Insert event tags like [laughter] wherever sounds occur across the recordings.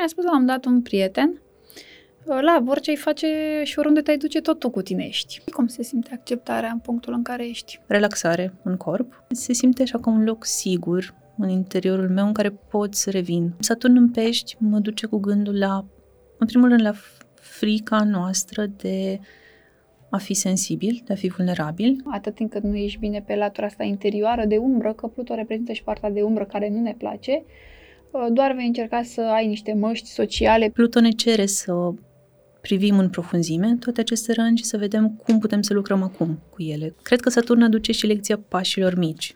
mi-a spus la un dat un prieten, la orice îi face și oriunde te-ai duce, tot tu cu tine ești. Cum se simte acceptarea în punctul în care ești? Relaxare în corp. Se simte așa ca un loc sigur în interiorul meu în care pot să revin. Saturn în pești mă duce cu gândul la, în primul rând, la frica noastră de a fi sensibil, de a fi vulnerabil. Atât timp cât nu ești bine pe latura asta interioară de umbră, că Pluto reprezintă și partea de umbră care nu ne place, doar vei încerca să ai niște măști sociale. Pluto ne cere să privim în profunzime toate aceste răni și să vedem cum putem să lucrăm acum cu ele. Cred că Saturn aduce și lecția pașilor mici.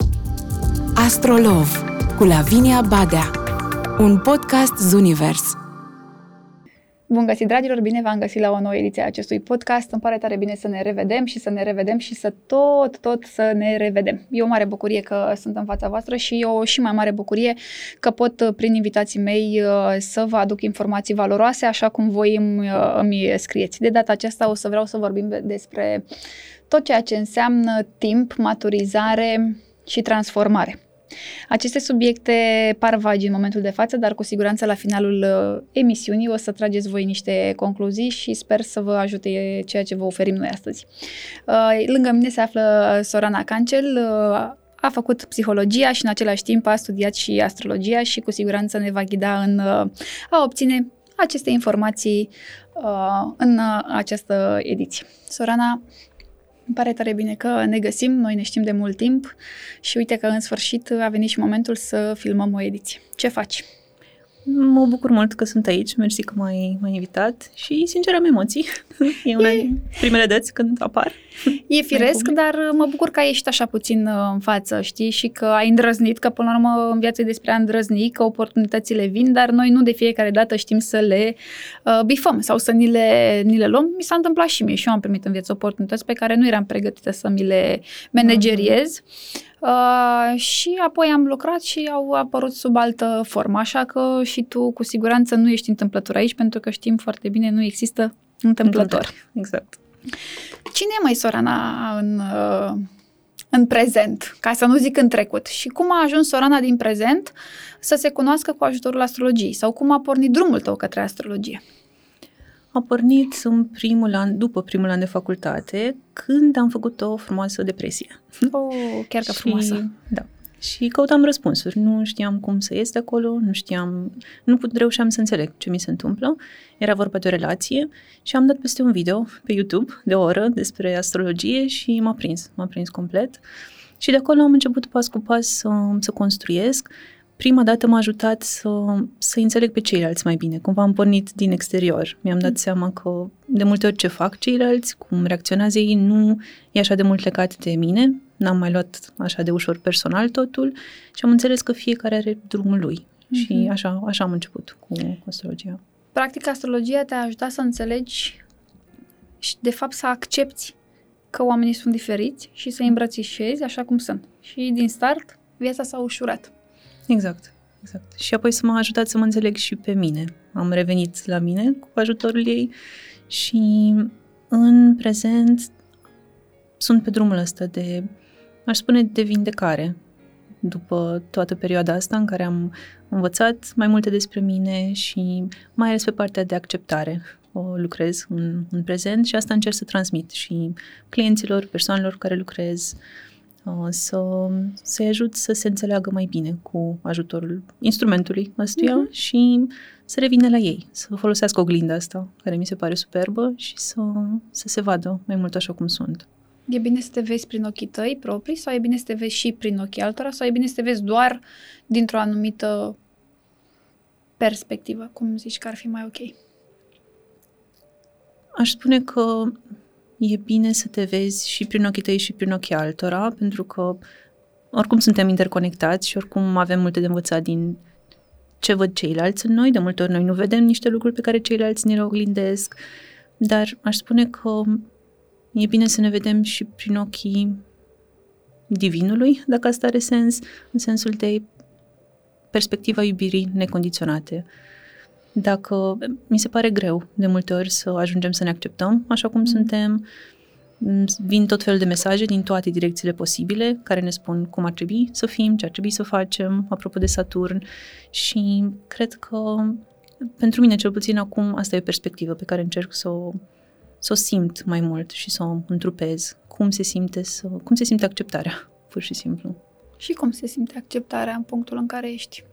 Astrolov cu Lavinia Badea Un podcast Zunivers Bun găsit, dragilor! Bine v-am găsit la o nouă ediție a acestui podcast. Îmi pare tare bine să ne revedem și să ne revedem și să tot, tot să ne revedem. E o mare bucurie că sunt în fața voastră și e o și mai mare bucurie că pot, prin invitații mei, uh, să vă aduc informații valoroase, așa cum voi îmi, uh, îmi scrieți. De data aceasta o să vreau să vorbim despre tot ceea ce înseamnă timp, maturizare și transformare. Aceste subiecte par vagi în momentul de față, dar cu siguranță la finalul uh, emisiunii o să trageți voi niște concluzii și sper să vă ajute ceea ce vă oferim noi astăzi. Uh, lângă mine se află Sorana Cancel, uh, a făcut psihologia și în același timp a studiat și astrologia și cu siguranță ne va ghida în a obține aceste informații în această ediție. Sorana, îmi pare tare bine că ne găsim, noi ne știm de mult timp și uite că în sfârșit a venit și momentul să filmăm o ediție. Ce faci? Mă bucur mult că sunt aici, mersi că m-ai, m-ai invitat și, sincer, am emoții. [laughs] E una e... din primele dăți când apar. E firesc, dar mă bucur că ai ieșit așa puțin uh, în față, știi, și că ai îndrăznit, că până la urmă în viață e despre a îndrăzni, că oportunitățile vin, dar noi nu de fiecare dată știm să le uh, bifăm sau să ni le, ni le luăm. Mi s-a întâmplat și mie și eu am primit în viață oportunități pe care nu eram pregătită să mi le manageriez. Mm-hmm. Uh, și apoi am lucrat și au apărut sub altă formă, așa că și tu cu siguranță nu ești întâmplător aici, pentru că știm foarte bine, nu există întâmplător. Exact. Cine e mai Sorana în, uh, în prezent, ca să nu zic în trecut? Și cum a ajuns Sorana din prezent să se cunoască cu ajutorul astrologiei? Sau cum a pornit drumul tău către astrologie? A pornit în primul an, după primul an de facultate, când am făcut o frumoasă depresie. Oh, chiar că frumoasă. Da. Și căutam răspunsuri. Nu știam cum să ies de acolo, nu știam, nu put, reușeam să înțeleg ce mi se întâmplă. Era vorba de o relație și am dat peste un video pe YouTube de o oră despre astrologie și m-a prins, m-a prins complet. Și de acolo am început pas cu pas să, să construiesc prima dată m-a ajutat să, să înțeleg pe ceilalți mai bine. Cumva am pornit din exterior. Mi-am dat seama că de multe ori ce fac ceilalți, cum reacționează ei, nu e așa de mult legat de mine. N-am mai luat așa de ușor personal totul și am înțeles că fiecare are drumul lui. Mm-hmm. Și așa, așa am început cu, cu astrologia. Practic, astrologia te-a ajutat să înțelegi și, de fapt, să accepti că oamenii sunt diferiți și să îi îmbrățișezi așa cum sunt. Și, din start, viața s-a ușurat. Exact, exact. Și apoi să m-a ajutat să mă înțeleg și pe mine. Am revenit la mine cu ajutorul ei și în prezent sunt pe drumul ăsta de, aș spune, de vindecare. După toată perioada asta în care am învățat mai multe despre mine și mai ales pe partea de acceptare o lucrez în, în prezent și asta încerc să transmit și clienților, persoanelor care lucrez, uh, Uh, să, să-i ajut să se înțeleagă mai bine cu ajutorul instrumentului ăstuia uh-huh. și să revină la ei, să folosească oglinda asta, care mi se pare superbă și să, să se vadă mai mult așa cum sunt. E bine să te vezi prin ochii tăi proprii sau e bine să te vezi și prin ochii altora sau e bine să te vezi doar dintr-o anumită perspectivă? Cum zici că ar fi mai ok? Aș spune că e bine să te vezi și prin ochii tăi și prin ochii altora, pentru că oricum suntem interconectați și oricum avem multe de învățat din ce văd ceilalți în noi. De multe ori noi nu vedem niște lucruri pe care ceilalți ne le oglindesc, dar aș spune că e bine să ne vedem și prin ochii divinului, dacă asta are sens, în sensul de perspectiva iubirii necondiționate. Dacă mi se pare greu de multe ori să ajungem să ne acceptăm așa cum mm. suntem, vin tot felul de mesaje din toate direcțiile posibile care ne spun cum ar trebui să fim, ce ar trebui să facem, apropo de Saturn și cred că pentru mine, cel puțin acum, asta e o perspectivă pe care încerc să o, să o simt mai mult și să o întrupez. Cum se simte, să, cum se simte acceptarea, pur și simplu. Și cum se simte acceptarea în punctul în care ești?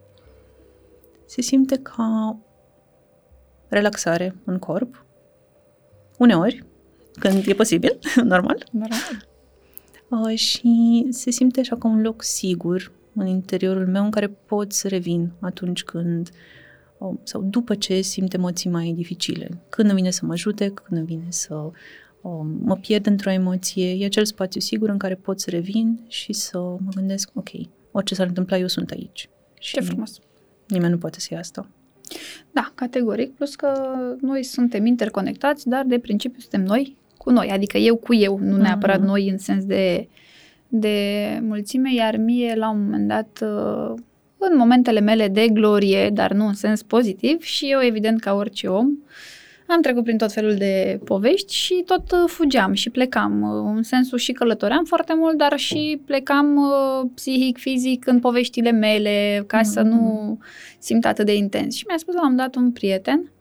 Se simte ca relaxare în corp, uneori, când e posibil, [laughs] normal. Normal. Uh, și se simte așa ca un loc sigur în interiorul meu în care pot să revin atunci când uh, sau după ce simt emoții mai dificile. Când îmi vine să mă ajute, când îmi vine să uh, mă pierd într-o emoție, e acel spațiu sigur în care pot să revin și să mă gândesc, ok, orice s-ar întâmpla, eu sunt aici. Și Ce frumos! Nimeni nu poate să ia asta. Da, categoric, plus că noi suntem interconectați, dar de principiu suntem noi cu noi, adică eu cu eu, nu neapărat uh-huh. noi în sens de, de mulțime, iar mie la un moment dat, uh, în momentele mele de glorie, dar nu în sens pozitiv, și eu evident ca orice om, am trecut prin tot felul de povești și tot uh, fugeam și plecam. Uh, în sensul și călătoream foarte mult, dar și plecam psihic, fizic în poveștile mele, ca mm-hmm. să nu simt atât de intens. Și mi-a spus la un dat un prieten,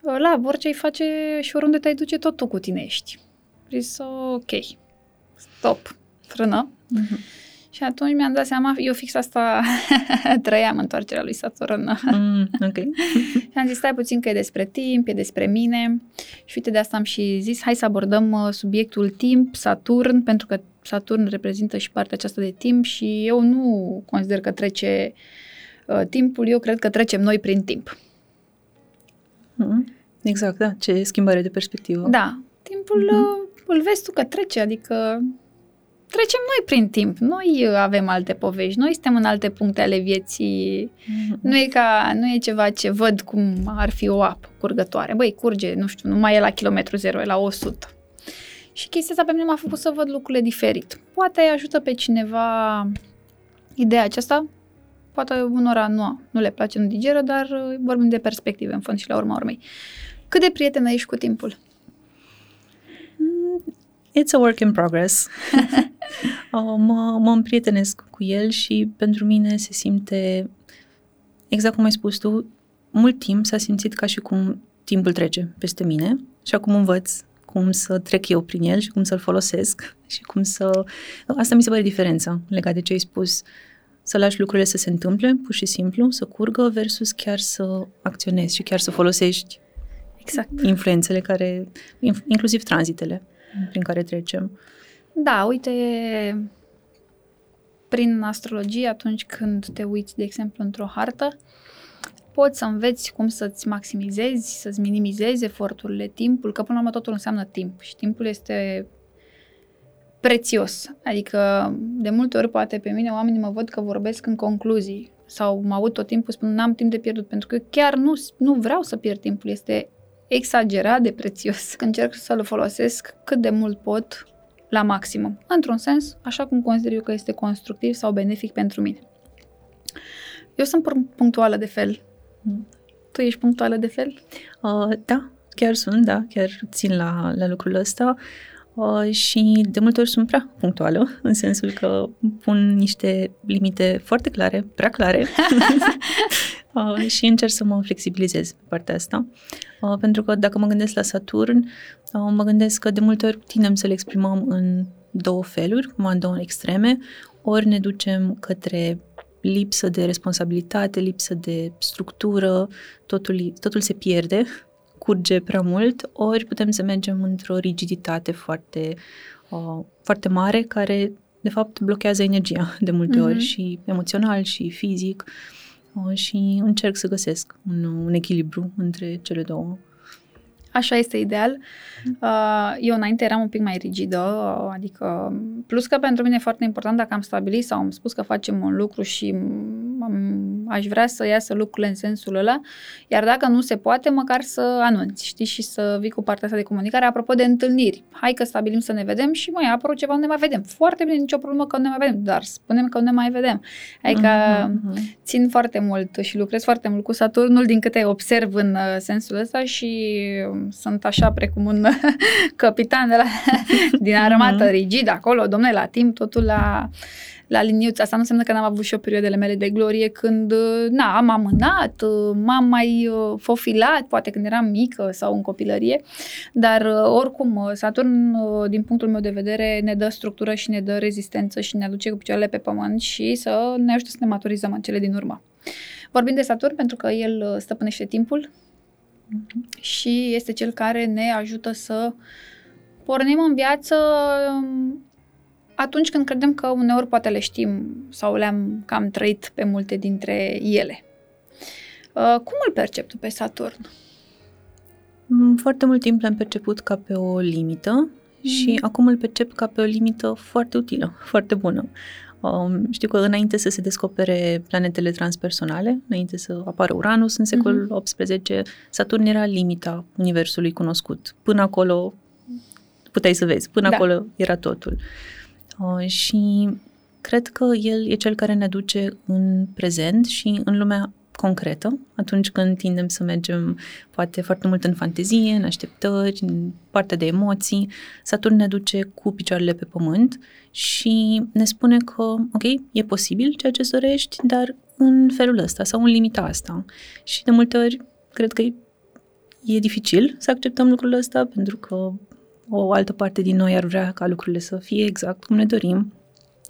la orice ai face și oriunde te-ai duce, tot tu cu tine ești. Zis, ok, stop, frână. Mm-hmm. Și atunci mi-am dat seama, eu fix asta [laughs] trăiam întoarcerea lui Saturn. mm, ok. [laughs] și am zis, stai puțin că e despre timp, e despre mine. Și uite, de asta am și zis, hai să abordăm uh, subiectul timp, Saturn, pentru că Saturn reprezintă și partea aceasta de timp și eu nu consider că trece uh, timpul, eu cred că trecem noi prin timp. Mm. Exact, da. Ce schimbare de perspectivă. Da. Timpul mm-hmm. îl vezi tu că trece, adică trecem noi prin timp. Noi avem alte povești, noi suntem în alte puncte ale vieții. Mm-hmm. Nu, e ca, nu e ceva ce văd cum ar fi o apă curgătoare. Băi, curge, nu știu, nu mai e la kilometru zero, e la 100. Și chestia asta pe mine m-a făcut să văd lucrurile diferit. Poate ajută pe cineva ideea aceasta, poate unora nu, nu le place, nu digeră, dar vorbim de perspective în fond și la urma urmei. Cât de prietenă ești cu timpul? Mm, it's a work in progress. [laughs] mă, mă împrietenesc cu el și pentru mine se simte, exact cum ai spus tu, mult timp s-a simțit ca și cum timpul trece peste mine și acum învăț cum să trec eu prin el și cum să-l folosesc și cum să... Asta mi se pare diferența legat de ce ai spus. Să lași lucrurile să se întâmple, pur și simplu, să curgă, versus chiar să acționezi și chiar să folosești Exact. influențele care, inclusiv tranzitele prin care trecem. Da, uite, prin astrologie, atunci când te uiți, de exemplu, într-o hartă, poți să înveți cum să-ți maximizezi, să-ți minimizezi eforturile, timpul, că până la urmă totul înseamnă timp și timpul este prețios. Adică, de multe ori, poate pe mine oamenii mă văd că vorbesc în concluzii sau mă aud tot timpul spun n-am timp de pierdut, pentru că chiar nu, nu vreau să pierd timpul. Este exagerat de prețios. Încerc să-l folosesc cât de mult pot la maximum. Într-un sens, așa cum consider eu că este constructiv sau benefic pentru mine. Eu sunt punctuală de fel. Tu ești punctuală de fel? Uh, da, chiar sunt, da, chiar țin la, la lucrul ăsta. Uh, și de multe ori sunt prea punctuală, [laughs] în sensul că pun niște limite foarte clare, prea clare, [laughs] uh, și încerc să mă flexibilizez pe partea asta. Uh, pentru că dacă mă gândesc la Saturn, uh, mă gândesc că de multe ori tindem să le exprimăm în două feluri, cum în două extreme, ori ne ducem către lipsă de responsabilitate, lipsă de structură, totul, totul se pierde [laughs] curge prea mult, ori putem să mergem într-o rigiditate foarte, uh, foarte mare care de fapt blochează energia de multe mm-hmm. ori și emoțional și fizic uh, și încerc să găsesc un, un echilibru între cele două. Așa este ideal. Uh, eu înainte eram un pic mai rigidă, adică plus că pentru mine e foarte important dacă am stabilit sau am spus că facem un lucru și aș vrea să iasă lucrurile în sensul ăla, iar dacă nu se poate, măcar să anunți, știi, și să vii cu partea asta de comunicare. Apropo de întâlniri, hai că stabilim să ne vedem și mai apărut ceva, nu ne mai vedem. Foarte bine, nicio problemă că nu ne mai vedem, dar spunem că nu ne mai vedem. Adică uh-huh. țin foarte mult și lucrez foarte mult cu Saturnul, din câte observ în uh, sensul ăsta și sunt așa precum un [laughs] capitan de la, [laughs] din armată, mm-hmm. rigid acolo, domnule, la timp, totul la la liniuță. Asta nu înseamnă că n-am avut și eu perioadele mele de glorie când, na, am amânat, m-am mai fofilat, poate când eram mică sau în copilărie, dar oricum Saturn, din punctul meu de vedere, ne dă structură și ne dă rezistență și ne aduce cu picioarele pe pământ și să ne ajute să ne maturizăm în cele din urmă. Vorbim de Saturn pentru că el stăpânește timpul mm-hmm. și este cel care ne ajută să pornim în viață atunci când credem că uneori poate le știm sau le-am cam trăit pe multe dintre ele. Uh, cum îl percep tu pe Saturn? Mm, foarte mult timp l-am perceput ca pe o limită mm. și acum îl percep ca pe o limită foarte utilă, [laughs] foarte bună. Um, știu că înainte să se descopere planetele transpersonale, înainte să apară Uranus în secolul mm-hmm. XVIII, Saturn era limita Universului cunoscut. Până acolo puteai să vezi, până da. acolo era totul. Uh, și cred că el e cel care ne duce în prezent și în lumea concretă, atunci când tindem să mergem poate foarte mult în fantezie, în așteptări, în partea de emoții. Saturn ne duce cu picioarele pe pământ și ne spune că, ok, e posibil ceea ce dorești, dar în felul ăsta sau în limita asta. Și de multe ori cred că e, e dificil să acceptăm lucrul ăsta pentru că o altă parte din noi ar vrea ca lucrurile să fie exact cum ne dorim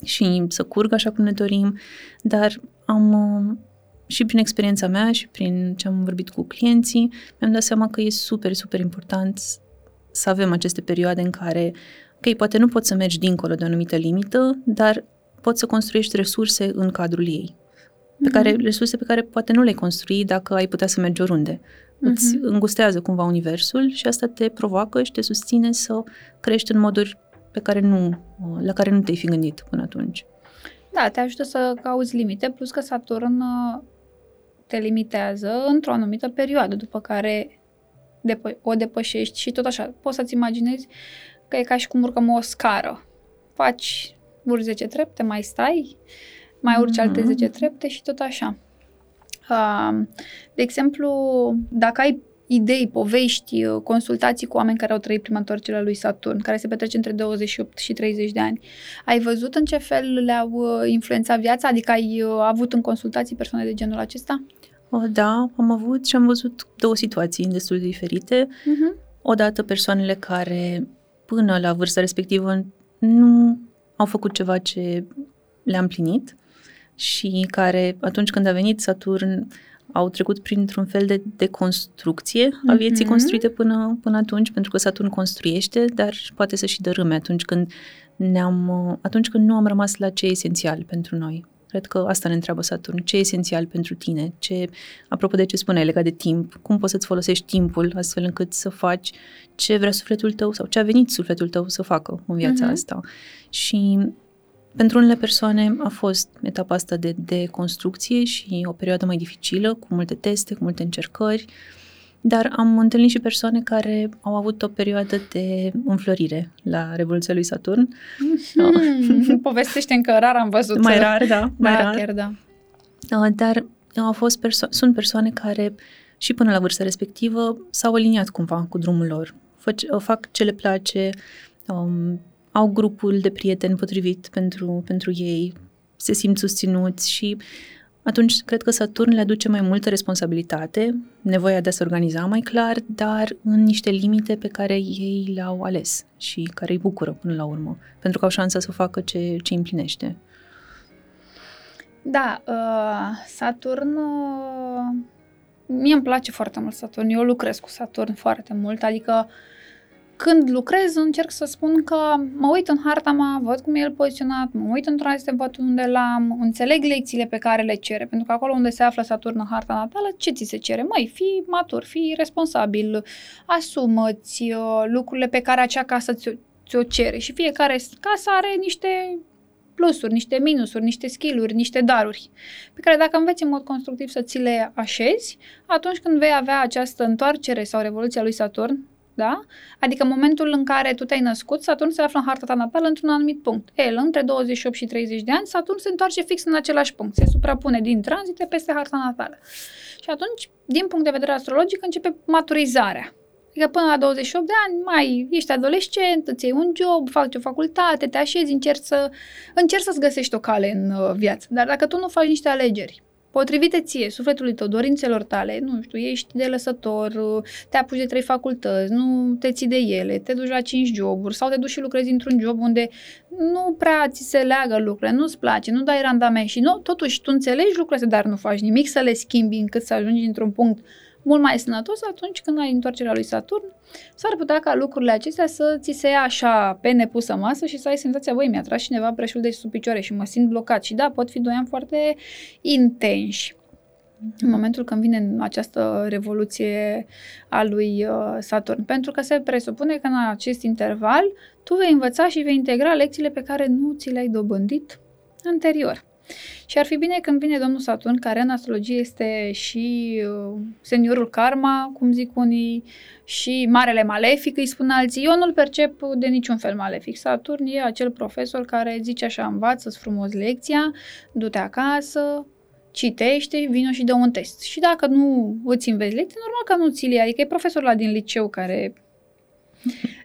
și să curgă așa cum ne dorim, dar am și prin experiența mea și prin ce am vorbit cu clienții, mi-am dat seama că e super, super important să avem aceste perioade în care, ok, poate nu poți să mergi dincolo de o anumită limită, dar poți să construiești resurse în cadrul ei. Pe care, mm-hmm. resurse pe care poate nu le construi dacă ai putea să mergi oriunde. Mm-hmm. Îți îngustează cumva universul și asta te provoacă și te susține să crești în moduri pe care nu, la care nu te-ai fi gândit până atunci. Da, te ajută să cauți limite, plus că Saturn te limitează într-o anumită perioadă, după care depă- o depășești și tot așa. Poți să-ți imaginezi că e ca și cum urcăm o scară. Faci, urci 10 trepte, mai stai, mai urci mm-hmm. alte 10 trepte și tot așa. Uh, de exemplu, dacă ai idei, povești, consultații cu oameni care au trăit prima întoarcere lui Saturn, care se petrece între 28 și 30 de ani. Ai văzut în ce fel le-au uh, influențat viața? Adică ai uh, avut în consultații persoane de genul acesta? Da, am avut și am văzut două situații destul de diferite. Uh-huh. Odată persoanele care până la vârsta respectivă nu au făcut ceva ce le-a împlinit și care atunci când a venit Saturn au trecut printr-un fel de deconstrucție a vieții mm-hmm. construite până, până atunci, pentru că Saturn construiește, dar poate să și dărâme atunci când ne-am, atunci când nu am rămas la ce e esențial pentru noi. Cred că asta ne întreabă Saturn. Ce e esențial pentru tine? Ce, apropo de ce spuneai legat de timp, cum poți să-ți folosești timpul astfel încât să faci ce vrea sufletul tău sau ce a venit sufletul tău să facă în viața mm-hmm. asta. Și pentru unele persoane a fost etapa asta de, de construcție și o perioadă mai dificilă, cu multe teste, cu multe încercări, dar am întâlnit și persoane care au avut o perioadă de înflorire la Revoluția lui Saturn. Mm-hmm. [laughs] Povestește încă rar am văzut. Mai rar, da. Mai da, rar. chiar da. Uh, dar au fost perso- sunt persoane care și până la vârsta respectivă s-au aliniat cumva cu drumul lor. Fă- fac ce le place, um, au grupul de prieteni potrivit pentru, pentru ei, se simt susținuți și atunci cred că Saturn le aduce mai multă responsabilitate, nevoia de a se organiza mai clar, dar în niște limite pe care ei le-au ales și care îi bucură până la urmă, pentru că au șansa să facă ce, ce împlinește. Da, uh, Saturn, uh, mie îmi place foarte mult Saturn, eu lucrez cu Saturn foarte mult, adică uh, când lucrez, încerc să spun că mă uit în harta mea, văd cum e el poziționat, mă uit într-un de văd unde l-am, înțeleg lecțiile pe care le cere, pentru că acolo unde se află Saturn în harta natală, ce ți se cere? Măi, fii matur, fii responsabil, asumă-ți uh, lucrurile pe care acea casă ți-o, ți-o cere și fiecare casă are niște plusuri, niște minusuri, niște skill-uri, niște daruri, pe care dacă înveți în mod constructiv să ți le așezi, atunci când vei avea această întoarcere sau revoluția lui Saturn, da? Adică momentul în care tu te-ai născut, Saturn se află în harta ta natală într-un anumit punct. El, între 28 și 30 de ani, Saturn se întoarce fix în același punct, se suprapune din tranzite peste harta natală. Și atunci, din punct de vedere astrologic, începe maturizarea. Adică până la 28 de ani mai ești adolescent, îți iei un job, faci o facultate, te așezi, încerci, să, încerci să-ți găsești o cale în uh, viață. Dar dacă tu nu faci niște alegeri potrivite ție, sufletului tău, dorințelor tale, nu știu, ești de lăsător, te apuci de trei facultăți, nu te ții de ele, te duci la cinci joburi sau te duci și lucrezi într-un job unde nu prea ți se leagă lucrurile, nu-ți place, nu dai randament și nu, totuși tu înțelegi lucrurile, dar nu faci nimic să le schimbi încât să ajungi într-un punct mult mai sănătos atunci când ai întoarcerea lui Saturn, s-ar putea ca lucrurile acestea să ți se ia așa pe nepusă masă și să ai senzația, băi, mi-a tras cineva preșul de sub picioare și mă simt blocat. Și da, pot fi doi ani foarte intenși. În momentul când vine această revoluție a lui uh, Saturn. Pentru că se presupune că în acest interval tu vei învăța și vei integra lecțiile pe care nu ți le-ai dobândit anterior. Și ar fi bine când vine domnul Saturn, care în astrologie este și uh, seniorul karma, cum zic unii, și marele malefic, îi spun alții. Eu nu-l percep de niciun fel malefic. Saturn e acel profesor care zice așa, învață-ți frumos lecția, du-te acasă, citește, vină și dă un test. Și dacă nu îți înveți lecții, normal că nu ți le Adică e profesorul la din liceu care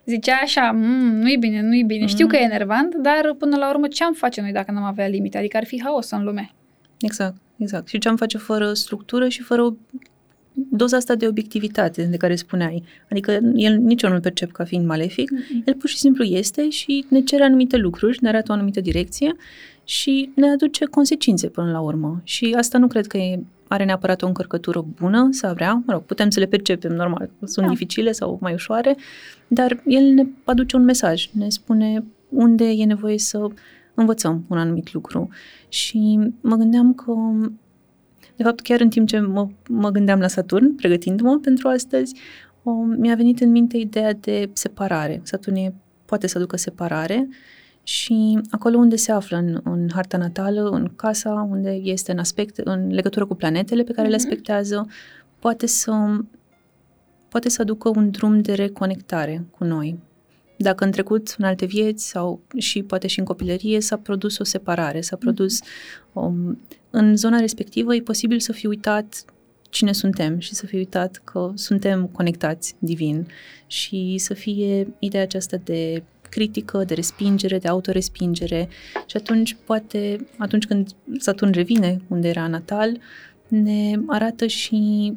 Zicea așa, mm, nu-i bine, nu-i bine. Mm-hmm. Știu că e enervant, dar până la urmă ce am face noi dacă n-am avea limite? Adică ar fi haos în lume. Exact, exact. Și ce am face fără structură și fără doza asta de obiectivitate de care spuneai. Adică el nici eu nu-l percep ca fiind malefic, mm-hmm. el pur și simplu este și ne cere anumite lucruri, ne arată o anumită direcție și ne aduce consecințe până la urmă. Și asta nu cred că e are neapărat o încărcătură bună sau vrea, mă rog, putem să le percepem normal, sunt da. dificile sau mai ușoare, dar el ne aduce un mesaj, ne spune unde e nevoie să învățăm un anumit lucru. Și mă gândeam că, de fapt, chiar în timp ce mă, mă gândeam la Saturn, pregătindu-mă pentru astăzi, o, mi-a venit în minte ideea de separare. Saturn e, poate să aducă separare și acolo unde se află în, în harta natală, în casa, unde este în aspect, în legătură cu planetele pe care mm-hmm. le mhm. aspectează, poate să, poate să aducă un drum de reconectare cu noi. Dacă în trecut, în alte vieți sau și poate și în copilărie s-a produs o separare, s-a mhm. produs um, în zona respectivă e posibil să fi uitat cine suntem și să fi uitat că suntem conectați divin și să fie ideea aceasta de critică, de respingere, de autorespingere și atunci poate, atunci când Saturn revine unde era natal, ne arată și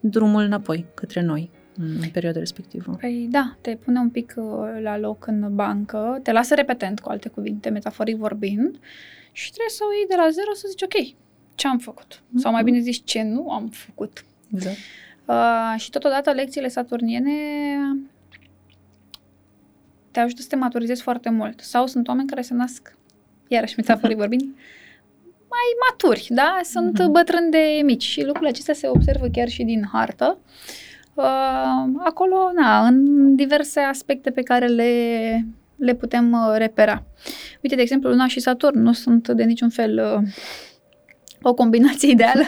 drumul înapoi către noi în perioada respectivă. Păi da, te pune un pic uh, la loc în bancă, te lasă repetent, cu alte cuvinte, metaforic vorbind, și trebuie să o iei de la zero să zici, ok, ce am făcut? Mm-hmm. Sau mai mhm. bine zici, ce nu am făcut. Exact. Uh, și totodată lecțiile saturniene te ajută să te maturizezi foarte mult. Sau sunt oameni care se nasc, iarăși metaforic [laughs] vorbind, mai maturi, da? Sunt mm-hmm. bătrâni de mici și lucrurile acestea se observă chiar și din hartă. Uh, acolo, na, în diverse aspecte pe care le, le putem uh, repera. Uite, de exemplu, Luna și Saturn nu sunt de niciun fel uh, o combinație [laughs] ideală.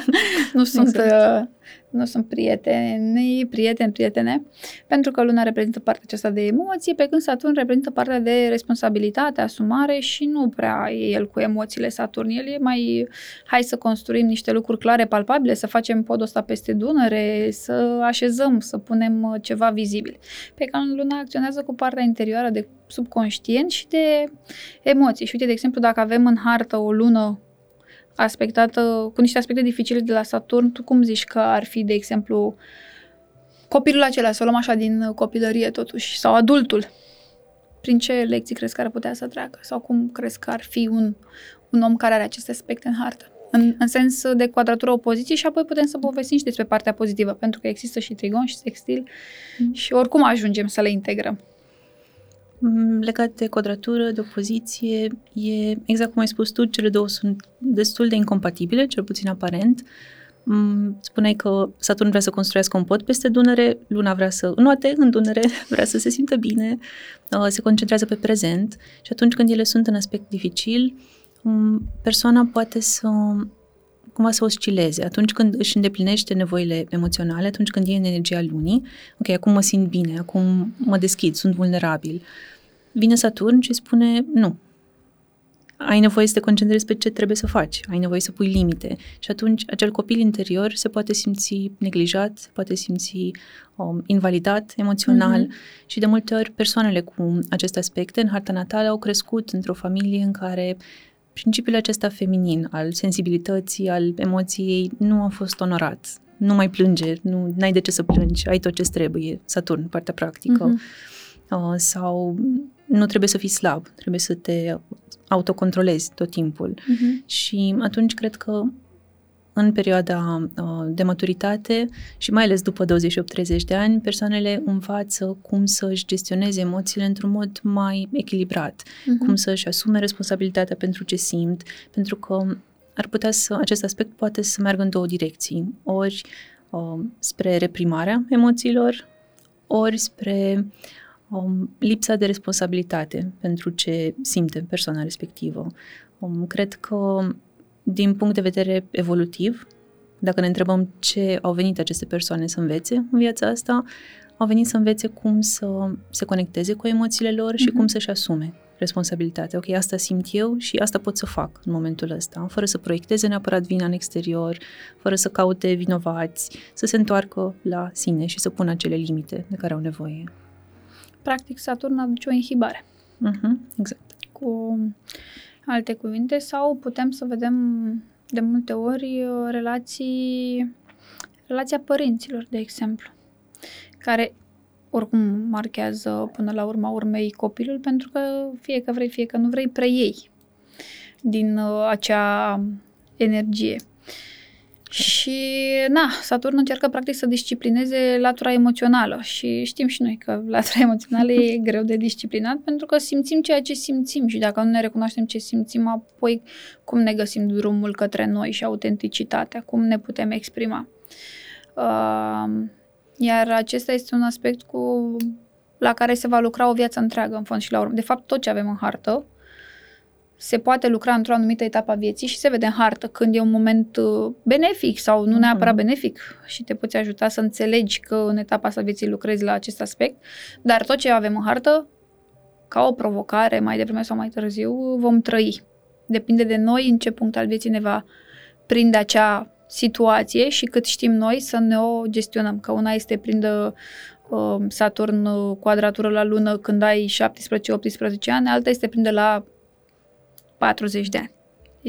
nu sunt exact. uh, nu sunt prieteni, prieteni, prietene, pentru că luna reprezintă partea aceasta de emoție, pe când Saturn reprezintă partea de responsabilitate, asumare și nu prea e el cu emoțiile Saturn. El e mai, hai să construim niște lucruri clare, palpabile, să facem podul ăsta peste Dunăre, să așezăm, să punem uh, ceva vizibil. Pe când luna acționează cu partea interioară de subconștient și de emoții. Și uite, de exemplu, dacă avem în hartă o lună aspectată cu niște aspecte dificile de la Saturn, tu cum zici că ar fi, de exemplu, copilul acela, să o luăm așa din copilărie totuși, sau adultul, prin ce lecții crezi că ar putea să treacă? Sau cum crezi că ar fi un, un om care are aceste aspecte în hartă? În, în sens de quadratură opoziție și apoi putem să povestim și despre partea pozitivă, pentru că există și trigon și sextil mm. și oricum ajungem să le integrăm. Mm, legat de quadratură, de opoziție, e exact cum ai spus tu, cele două sunt destul de incompatibile, cel puțin aparent. Mm, spuneai că Saturn vrea să construiască un pod peste Dunăre, Luna vrea să înoate în Dunăre, [laughs] vrea să se simtă bine, uh, se concentrează pe prezent și atunci când ele sunt în aspect dificil, mm, persoana poate să cumva să oscileze. Atunci când își îndeplinește nevoile emoționale, atunci când e în energia lunii, ok, acum mă simt bine, acum mă deschid, sunt vulnerabil. Vine Saturn și spune, nu, ai nevoie să te concentrezi pe ce trebuie să faci, ai nevoie să pui limite și atunci acel copil interior se poate simți neglijat, se poate simți um, invalidat emoțional mm-hmm. și de multe ori persoanele cu aceste aspecte în harta natală au crescut într-o familie în care principiul acesta feminin al sensibilității, al emoției nu a fost onorat. Nu mai plânge, nu ai de ce să plângi, ai tot ce trebuie, Saturn, partea practică. Mm-hmm. Uh, sau nu trebuie să fii slab, trebuie să te autocontrolezi tot timpul. Uh-huh. Și atunci cred că în perioada uh, de maturitate și mai ales după 28-30 de ani, persoanele învață cum să-și gestioneze emoțiile într-un mod mai echilibrat, uh-huh. cum să-și asume responsabilitatea pentru ce simt, pentru că ar putea să, acest aspect poate să meargă în două direcții, ori uh, spre reprimarea emoțiilor, ori spre um, lipsa de responsabilitate pentru ce simte persoana respectivă. Um, cred că, din punct de vedere evolutiv, dacă ne întrebăm ce au venit aceste persoane să învețe în viața asta, au venit să învețe cum să se conecteze cu emoțiile lor și mm-hmm. cum să-și asume responsabilitatea. Ok, asta simt eu și asta pot să fac în momentul ăsta, fără să proiecteze neapărat vina în exterior, fără să caute vinovați, să se întoarcă la sine și să pună acele limite de care au nevoie. Practic, Saturn aduce o inhibare. Uh-huh, exact. Cu alte cuvinte, sau putem să vedem de multe ori relații, relația părinților, de exemplu, care oricum marchează până la urma urmei copilul, pentru că fie că vrei, fie că nu vrei, preiei din uh, acea energie. Și, na, Saturn încearcă practic să disciplineze latura emoțională și știm și noi că latura emoțională e [laughs] greu de disciplinat pentru că simțim ceea ce simțim și dacă nu ne recunoaștem ce simțim, apoi cum ne găsim drumul către noi și autenticitatea, cum ne putem exprima. Uh, iar acesta este un aspect cu la care se va lucra o viață întreagă, în fond și la urmă. De fapt, tot ce avem în hartă se poate lucra într-o anumită etapă a vieții și se vede în hartă când e un moment uh, benefic sau nu neapărat mhm. benefic și te poți ajuta să înțelegi că în etapa asta vieții lucrezi la acest aspect, dar tot ce avem în hartă, ca o provocare, mai devreme sau mai târziu, vom trăi. Depinde de noi în ce punct al vieții ne va prinde acea situație și cât știm noi să ne o gestionăm. Că una este prindă uh, Saturn uh, quadratură la lună când ai 17-18 ani, alta este prindă la 40 de ani.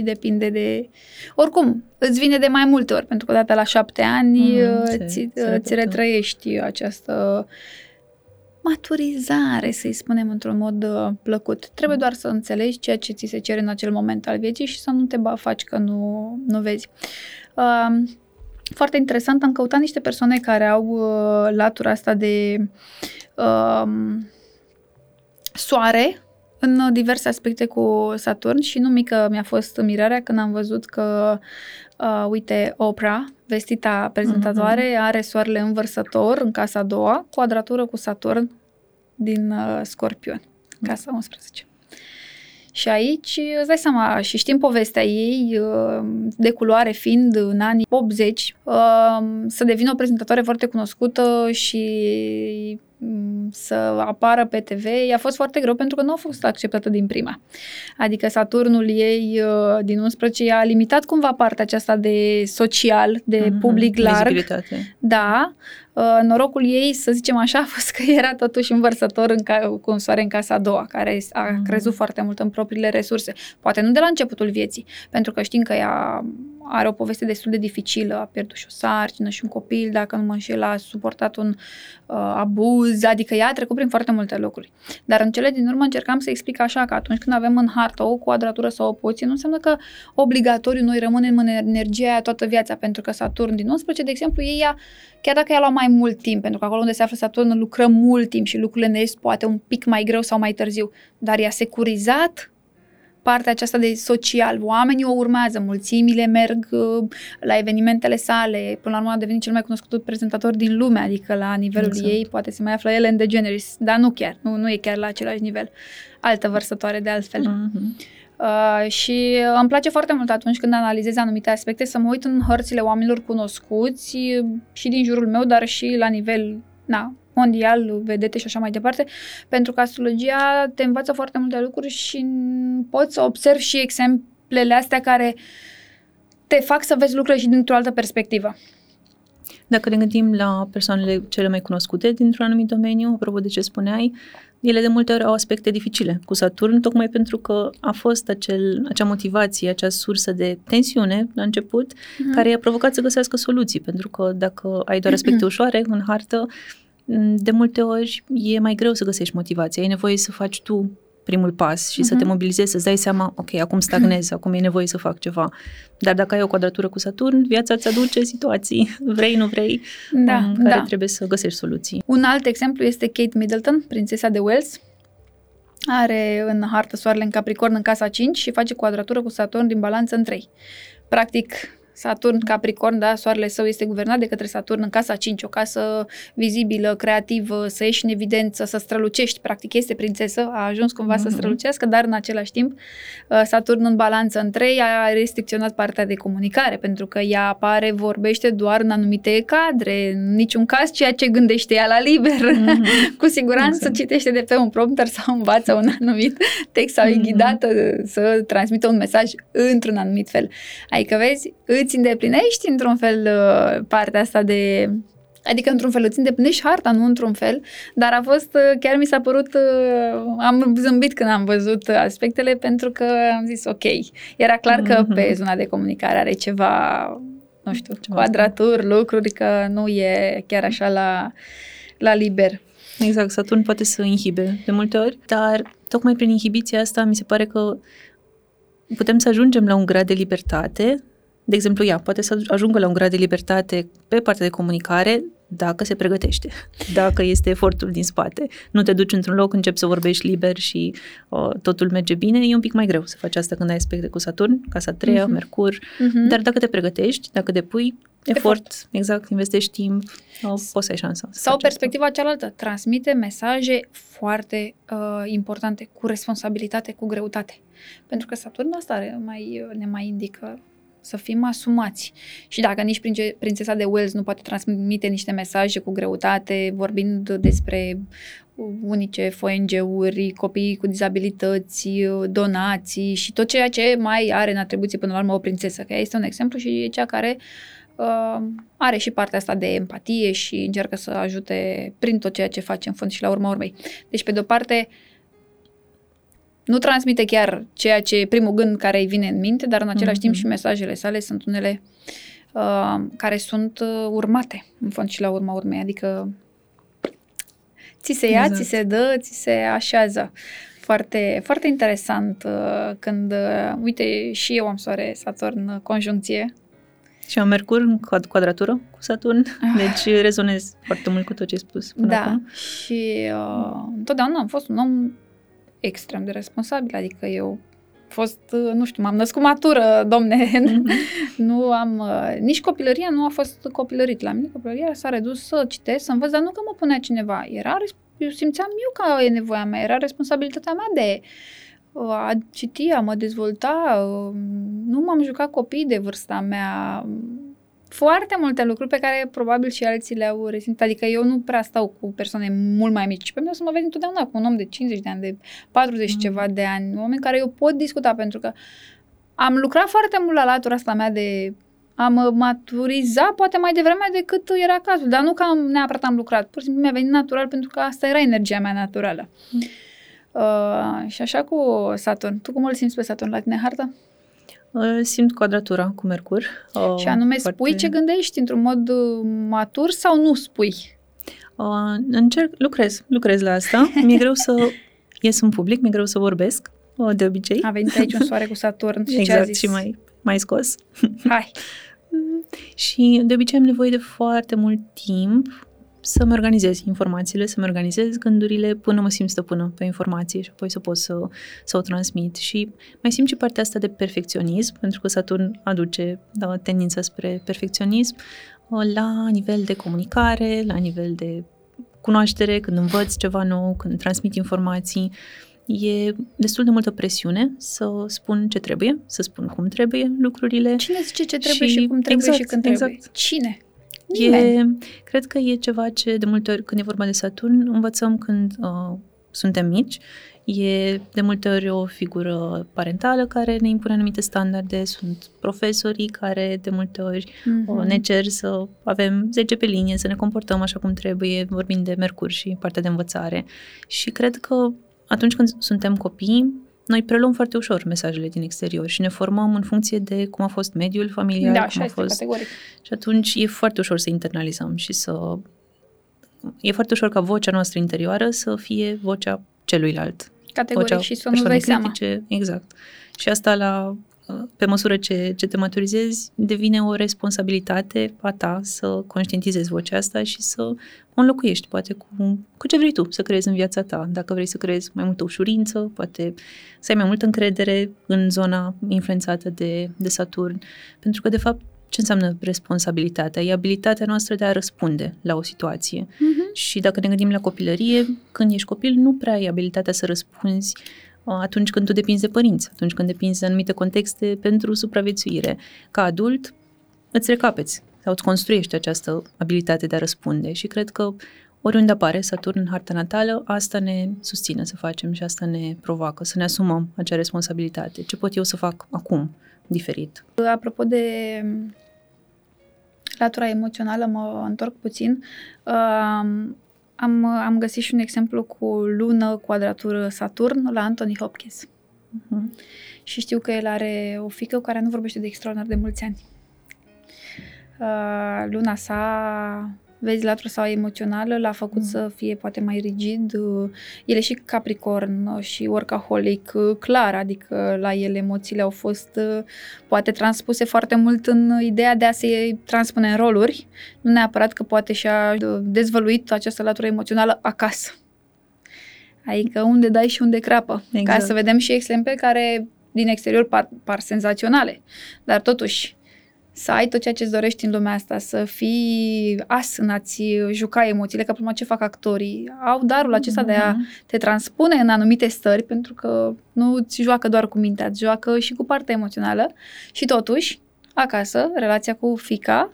Depinde de... Oricum, îți vine de mai multe ori, pentru că odată la șapte ani mm, uh, ți, ți retrăiești această maturizare, să-i spunem într-un mod uh, plăcut. Trebuie doar să înțelegi ceea ce ți se cere în acel moment al vieții și să nu te faci că nu, nu vezi. Uh, foarte interesant, am căutat niște persoane care au uh, latura asta de uh, soare în diverse aspecte cu Saturn și nu mică mi-a fost mirarea când am văzut că, uh, uite, Oprah, vestita prezentatoare, mm-hmm. are soarele învărsător în casa a doua, quadratură cu Saturn din uh, Scorpion, casa 11. Și aici îți dai seama și știm povestea ei, uh, de culoare fiind în anii 80, uh, să devină o prezentatoare foarte cunoscută și Mm, să apară pe TV, i-a fost foarte greu pentru că nu a fost acceptată din prima. Adică Saturnul ei uh, din 11 a limitat cumva partea aceasta de social, de mm-hmm, public larg. Da. Uh, norocul ei, să zicem așa, a fost că [laughs] era totuși învărsător în ca, cu un soare în casa a doua, care a mm-hmm. crezut foarte mult în propriile resurse. Poate nu de la începutul vieții, pentru că știm că ea are o poveste destul de dificilă, a pierdut și o sarcină și un copil, dacă nu mă înșel, a suportat un uh, abuz, adică ea a trecut prin foarte multe lucruri. Dar în cele din urmă încercam să explic așa că atunci când avem în hartă o quadratură sau o poziție, nu înseamnă că obligatoriu noi rămânem în energia aia toată viața, pentru că Saturn din 11, de exemplu, ei ia, chiar dacă ea lua mai mult timp, pentru că acolo unde se află Saturn lucrăm mult timp și lucrurile ne ies poate un pic mai greu sau mai târziu, dar i-a securizat partea aceasta de social. Oamenii o urmează, mulțimile merg uh, la evenimentele sale. Până la urmă a devenit cel mai cunoscut prezentator din lume, adică la nivelul exact. ei poate se mai află Ellen DeGeneres, dar nu chiar, nu, nu e chiar la același nivel. Altă vărsătoare de altfel. Uh-huh. Uh, și îmi place foarte mult atunci când analizez anumite aspecte să mă uit în hărțile oamenilor cunoscuți și din jurul meu, dar și la nivel na, mondial, vedete și așa mai departe, pentru că astrologia te învață foarte multe lucruri și poți să observi și exemplele astea care te fac să vezi lucrurile și dintr-o altă perspectivă. Dacă ne gândim la persoanele cele mai cunoscute dintr-un anumit domeniu, apropo de ce spuneai, ele de multe ori au aspecte dificile cu Saturn, tocmai pentru că a fost acel, acea motivație, acea sursă de tensiune la început, uh-huh. care i-a provocat să găsească soluții, pentru că dacă ai doar aspecte uh-huh. [clears throat] ușoare în hartă, de multe ori e mai greu să găsești motivația, ai nevoie să faci tu primul pas și uh-huh. să te mhm. mobilizezi, să-ți dai seama, ok, acum stagnez, uh-huh. [laughs] acum e nevoie să fac ceva. Dar dacă ai o quadratură cu Saturn, viața îți aduce situații, [laughs] vrei, nu vrei, da, în care da. trebuie să găsești soluții. Un alt exemplu este Kate Middleton, prințesa de Wales. Are în hartă soarele în Capricorn în casa 5 și face quadratură cu Saturn din balanță în 3. Practic, Saturn, Capricorn, da, soarele său este guvernat de către Saturn în casa 5, o casă vizibilă, creativă, să ieși în evidență, să strălucești, practic este prințesă, a ajuns cumva mm-hmm. să mhm. strălucească, dar în același timp uh, Saturn în balanță în 3 a restricționat partea de comunicare, pentru că ea apare, vorbește doar în anumite cadre, în niciun caz ceea ce gândește ea la liber. Mm-hmm. [laughs] Cu siguranță exact. citește de pe un prompter sau învață un anumit text sau mm-hmm. e mhm. ghidată să transmită un mesaj într-un anumit fel. Adică vezi, îți îndeplinești într-un fel uh, partea asta de Adică, într-un fel, îți îndeplinești harta, nu într-un fel, dar a fost, uh, chiar mi s-a părut, uh, am zâmbit când am văzut aspectele, pentru că am zis, ok, era clar că mm-hmm. pe zona de comunicare are ceva, nu știu, ceva quadraturi, lucruri, că nu e chiar așa la, la liber. Exact, Saturn poate să inhibe de multe ori, dar tocmai prin inhibiția asta mi se pare că putem să ajungem la un grad de libertate de exemplu, ea poate să ajungă la un grad de libertate pe partea de comunicare dacă se pregătește, [laughs] dacă este efortul din spate. Nu te duci într-un loc, începi să vorbești liber și uh, totul merge bine, e un pic mai greu să faci asta când ai aspecte cu Saturn, casa treia, uh-huh. Mercur, uh-huh. dar dacă te pregătești, dacă depui efort, efort exact, investești timp, uh, poți să ai șansa. Să Sau perspectiva asta. cealaltă, transmite mesaje foarte uh, importante, cu responsabilitate, cu greutate. Pentru că Saturn asta mai, ne mai indică să fim asumați. Și dacă nici prințesa de Wales nu poate transmite niște mesaje cu greutate, vorbind despre unice ONG-uri, copii cu dizabilități, donații și tot ceea ce mai are în atribuție până la urmă o prințesă, că ea este un exemplu și e cea care uh, are și partea asta de empatie și încearcă să ajute prin tot ceea ce face în fond și la urma urmei. Deci, pe de-o parte, uh, nu transmite chiar ceea ce e primul gând care îi vine în minte, dar în același mm-hmm. timp și mesajele sale sunt unele uh, care sunt uh, urmate, în fond și la urma urmei, adică ți se ia, exact. ți se dă, ți se așează. Foarte, foarte interesant uh, când, uh, uite, și eu am soare Saturn conjuncție. Și am Mercur în quadratură cu Saturn, ah. deci rezonez foarte mult cu tot ce ai spus până Da, acum. și uh, întotdeauna am fost un om extrem de responsabil, adică eu fost, nu știu, m-am născut matură, domne, mm-hmm. [laughs] nu am, uh, nici copilăria nu a fost copilărit la mine, copilăria s-a redus să citesc, să învăț, dar nu că mă punea cineva, era, eu simțeam eu că e nevoia mea, era responsabilitatea mea de uh, a citi, a mă dezvolta, uh, nu m-am jucat copii de vârsta mea, foarte multe lucruri pe care probabil și alții le-au resimțit. Adică eu nu prea stau cu persoane mult mai mici. Pe mine o să mă vezi întotdeauna cu un om de 50 de ani, de 40 mm. ceva de ani, oameni care eu pot discuta pentru că am lucrat foarte mult la latura asta mea de am maturizat poate mai devreme decât era cazul, dar nu că am, neapărat am lucrat, pur și simplu mi-a venit natural pentru că asta era energia mea naturală. Mm. Uh, și așa cu Saturn. Tu cum îl simți pe Saturn la tine hartă? Simt quadratura cu Mercur. Și anume, foarte... spui ce gândești într-un mod uh, matur sau nu spui? Uh, încerc, lucrez, lucrez la asta. [laughs] Mi-e greu să ies în public, mi-e greu să vorbesc, uh, de obicei. A venit aici un soare cu Saturn și exact, ce a zis? și mai, mai scos. Hai! [laughs] și de obicei am nevoie de foarte mult timp să-mi organizez informațiile, să-mi organizez gândurile până mă simt stăpână pe informație și apoi să pot să, să o transmit. Și mai simt și partea asta de perfecționism, pentru că Saturn aduce da, tendința spre perfecționism la nivel de comunicare, la nivel de cunoaștere, când învăț ceva nou, când transmit informații. E destul de multă presiune să spun ce trebuie, să spun cum trebuie lucrurile. Cine zice ce trebuie și, și cum trebuie exact, și când trebuie? Exact. Cine? E, cred că e ceva ce de multe ori când e vorba de Saturn învățăm când uh, suntem mici. E de multe ori o figură parentală care ne impune anumite standarde, sunt profesorii care de multe ori mm-hmm. ne cer să avem 10 pe linie, să ne comportăm așa cum trebuie, vorbind de Mercur și partea de învățare. Și cred că atunci când suntem copii, noi preluăm foarte ușor mesajele din exterior și ne formăm în funcție de cum a fost mediul familial, da, cum a fost. Categoric. Și atunci e foarte ușor să internalizăm și să e foarte ușor ca vocea noastră interioară să fie vocea celuilalt. Categoric vocea și să nu dai critice, seama. Exact. Și asta la pe măsură ce, ce te maturizezi, devine o responsabilitate a ta să conștientizezi vocea asta și să o înlocuiești, poate cu, cu ce vrei tu să creezi în viața ta. Dacă vrei să creezi mai multă ușurință, poate să ai mai multă încredere în zona influențată de, de Saturn. Pentru că, de fapt, ce înseamnă responsabilitatea? E abilitatea noastră de a răspunde la o situație. Uh-huh. Și dacă ne gândim la copilărie, când ești copil, nu prea ai abilitatea să răspunzi atunci când tu depinzi de părinți, atunci când depinzi de anumite contexte pentru supraviețuire. Ca adult, îți recapeți sau îți construiești această abilitate de a răspunde și cred că oriunde apare Saturn în harta natală, asta ne susține să facem și asta ne provoacă, să ne asumăm acea responsabilitate. Ce pot eu să fac acum diferit? Apropo de latura emoțională, mă întorc puțin. Am, am găsit și un exemplu cu lună, quadratură Saturn la Anthony Hopkins. Uh-huh. Și știu că el are o fică cu care nu vorbește de extraordinar de mulți ani. Uh, luna sa vezi, latura sa emoțională l-a făcut mm. să fie poate mai rigid. El e și capricorn și workaholic, clar, adică la el emoțiile au fost poate transpuse foarte mult în ideea de a se transpune în roluri, nu neapărat că poate și-a dezvăluit această latură emoțională acasă. Adică unde dai și unde crapă. Exact. Ca să vedem și exemple care din exterior par, par senzaționale. Dar totuși, să ai tot ceea ce îți dorești în lumea asta, să fii as în a-ți juca emoțiile, că prima ce fac actorii, au darul acesta mm-hmm. de a mhm. te transpune în anumite stări, pentru că nu îți joacă doar cu mintea, îți joacă și cu partea emoțională și totuși, acasă, relația cu fica,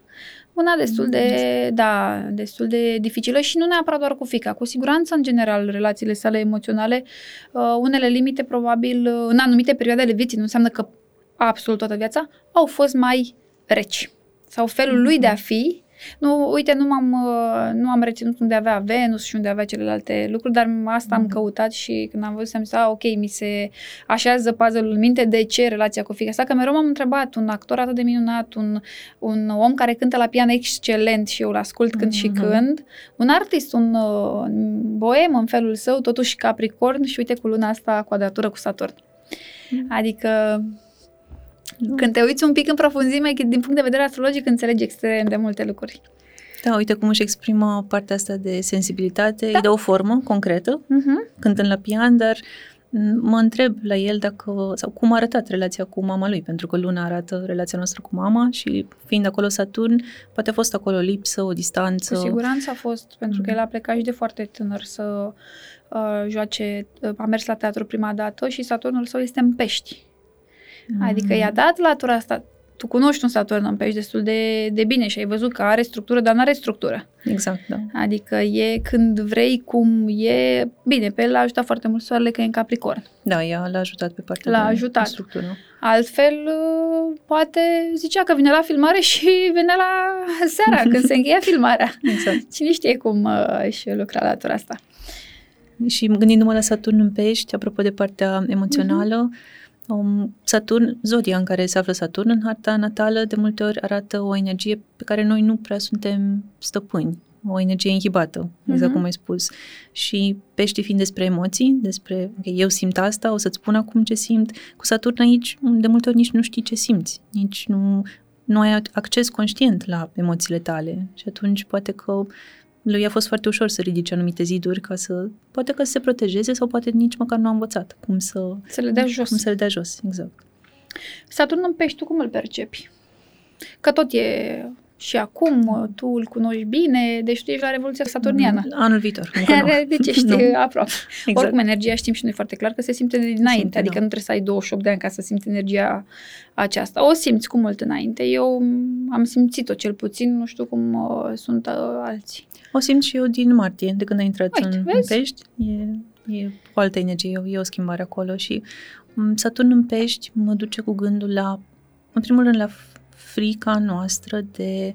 una destul de, da, destul de dificilă și nu neapărat doar cu fica, cu siguranță în general relațiile sale emoționale, uh, unele limite probabil în anumite perioade ale vieții, nu înseamnă că absolut toată viața, au fost mai reci. Sau felul lui de a fi. Nu, uite, nu, m-am, uh, nu am reținut unde avea Venus și unde avea celelalte lucruri, dar asta am mhm. căutat și când am văzut am zis, ok, mi se așează puzzle-ul în minte de ce relația cu fica asta, că mereu m-am întrebat, un actor atât de minunat, un, un om care cântă la pian excelent și eu îl ascult când mm-hmm. și mhm. când, un artist, un uh, boem în felul său, totuși Capricorn și uite cu luna asta quadratură cu Saturn. Mm-hmm. Adică când te uiți un pic în profunzime, din punct de vedere astrologic, înțelegi extrem de multe lucruri. Da, uite cum își exprimă partea asta de sensibilitate, da. îi dă o formă concretă, uh-huh. cântând la pian, dar mă întreb la el dacă, sau cum a arătat relația cu mama lui, pentru că luna arată relația noastră cu mama și fiind acolo Saturn, poate a fost acolo o lipsă, o distanță. Cu siguranță a fost, pentru că el a plecat și de foarte tânăr să uh, joace, uh, a mers la teatru prima dată și Saturnul său este în pești. Mm. Adică i-a dat latura asta. Tu cunoști un Saturn în pești destul de, de bine și ai văzut că are structură, dar nu are structură. Exact, da. Adică e când vrei, cum e... Bine, pe el l-a ajutat foarte mult soarele că e în Capricorn. Da, ea l-a ajutat pe partea l-a de ajutat. structură. Altfel, poate zicea că vine la filmare și [laughs] vine la seara, când se încheia filmarea. [laughs] Exact. Cine știe cum uh, și lucra latura asta. Și gândindu-mă la Saturn în pești, apropo de partea emoțională, uh-huh Um, Saturn, zodia în care se află Saturn în harta natală, de multe ori arată o energie pe care noi nu prea suntem stăpâni, o energie inhibată, exact uh-huh. cum ai spus. Și peștii fiind despre emoții, despre okay, eu simt asta, o să-ți spun acum ce simt. Cu Saturn aici, de multe ori nici nu știi ce simți, nici nu, nu ai acces conștient la emoțiile tale. Și atunci poate că lui a fost foarte ușor să ridice anumite ziduri ca să, poate că să se protejeze sau poate nici măcar nu a învățat cum să, să le dea jos. Cum să le dea jos, exact. Saturn în pești, tu cum îl percepi? Că tot e Și acum uh, tu îl cunoști bine, deci tu ești la Revoluția Saturniană. Anul viitor. încă nu. Care, deci [laughs] ești Nu. aproape. Exact. Oricum, energia știm și noi foarte clar că se simte de dinainte, simte, adică da. nu trebuie să ai 28 de ani ca să simți energia aceasta. O simți cu mult înainte. Eu am simțit-o cel puțin, nu știu cum uh, sunt uh, alții. O simt și eu din martie, de când ai intrat Uite, în, în vezi? pești. E, e o altă energie, e o, e o schimbare acolo și m, Saturn în pești mă duce cu gândul la, în primul rând, la f- frica noastră de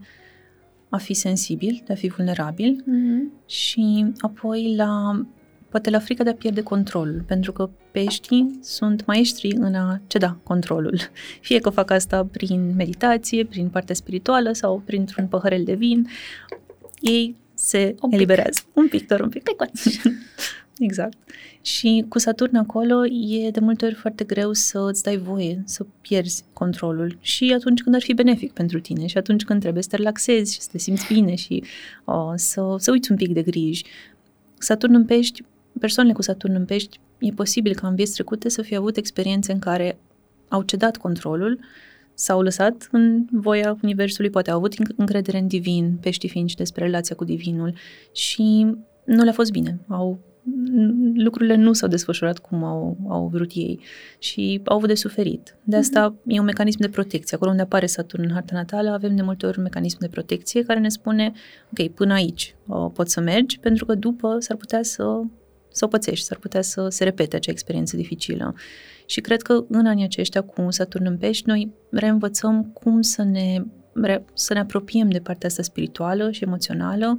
a fi sensibil, de a fi vulnerabil Mm-hmm. și apoi la poate la frica de a pierde controlul, pentru că peștii sunt maestri în a ceda controlul. [laughs] Fie că fac asta prin meditație, prin partea spirituală sau printr-un păhărel de vin, ei se Un pic. eliberează. Un pic, doar un pic. Picoț. [laughs] Exact. Și cu Saturn acolo e de multe ori foarte greu să îți dai voie să pierzi controlul și atunci când ar fi benefic pentru tine și atunci când trebuie să te relaxezi și să te simți bine și uh, să, să uiți un pic de griji. Saturn în pești, persoanele cu Saturn în pești, e posibil ca în vieți trecute să fie avut experiențe în care au cedat controlul, s-au lăsat în voia Universului, poate au avut înc- încredere în divin, peștii fiind și despre relația cu divinul și nu le-a fost bine. Au, n- lucrurile nu s-au desfășurat cum au, au vrut ei și au avut de suferit. De asta e un mecanism de protecție. Acolo unde apare Saturn în harta natală, avem de multe ori un mecanism de protecție care ne spune, ok, până aici o, poți să mergi, pentru că după s-ar putea să, să o pățești, s-ar putea să se repete acea experiență dificilă. Și cred că în anii aceștia cu Saturn în pești, noi reînvățăm cum să ne, re- să ne apropiem de partea asta spirituală și emoțională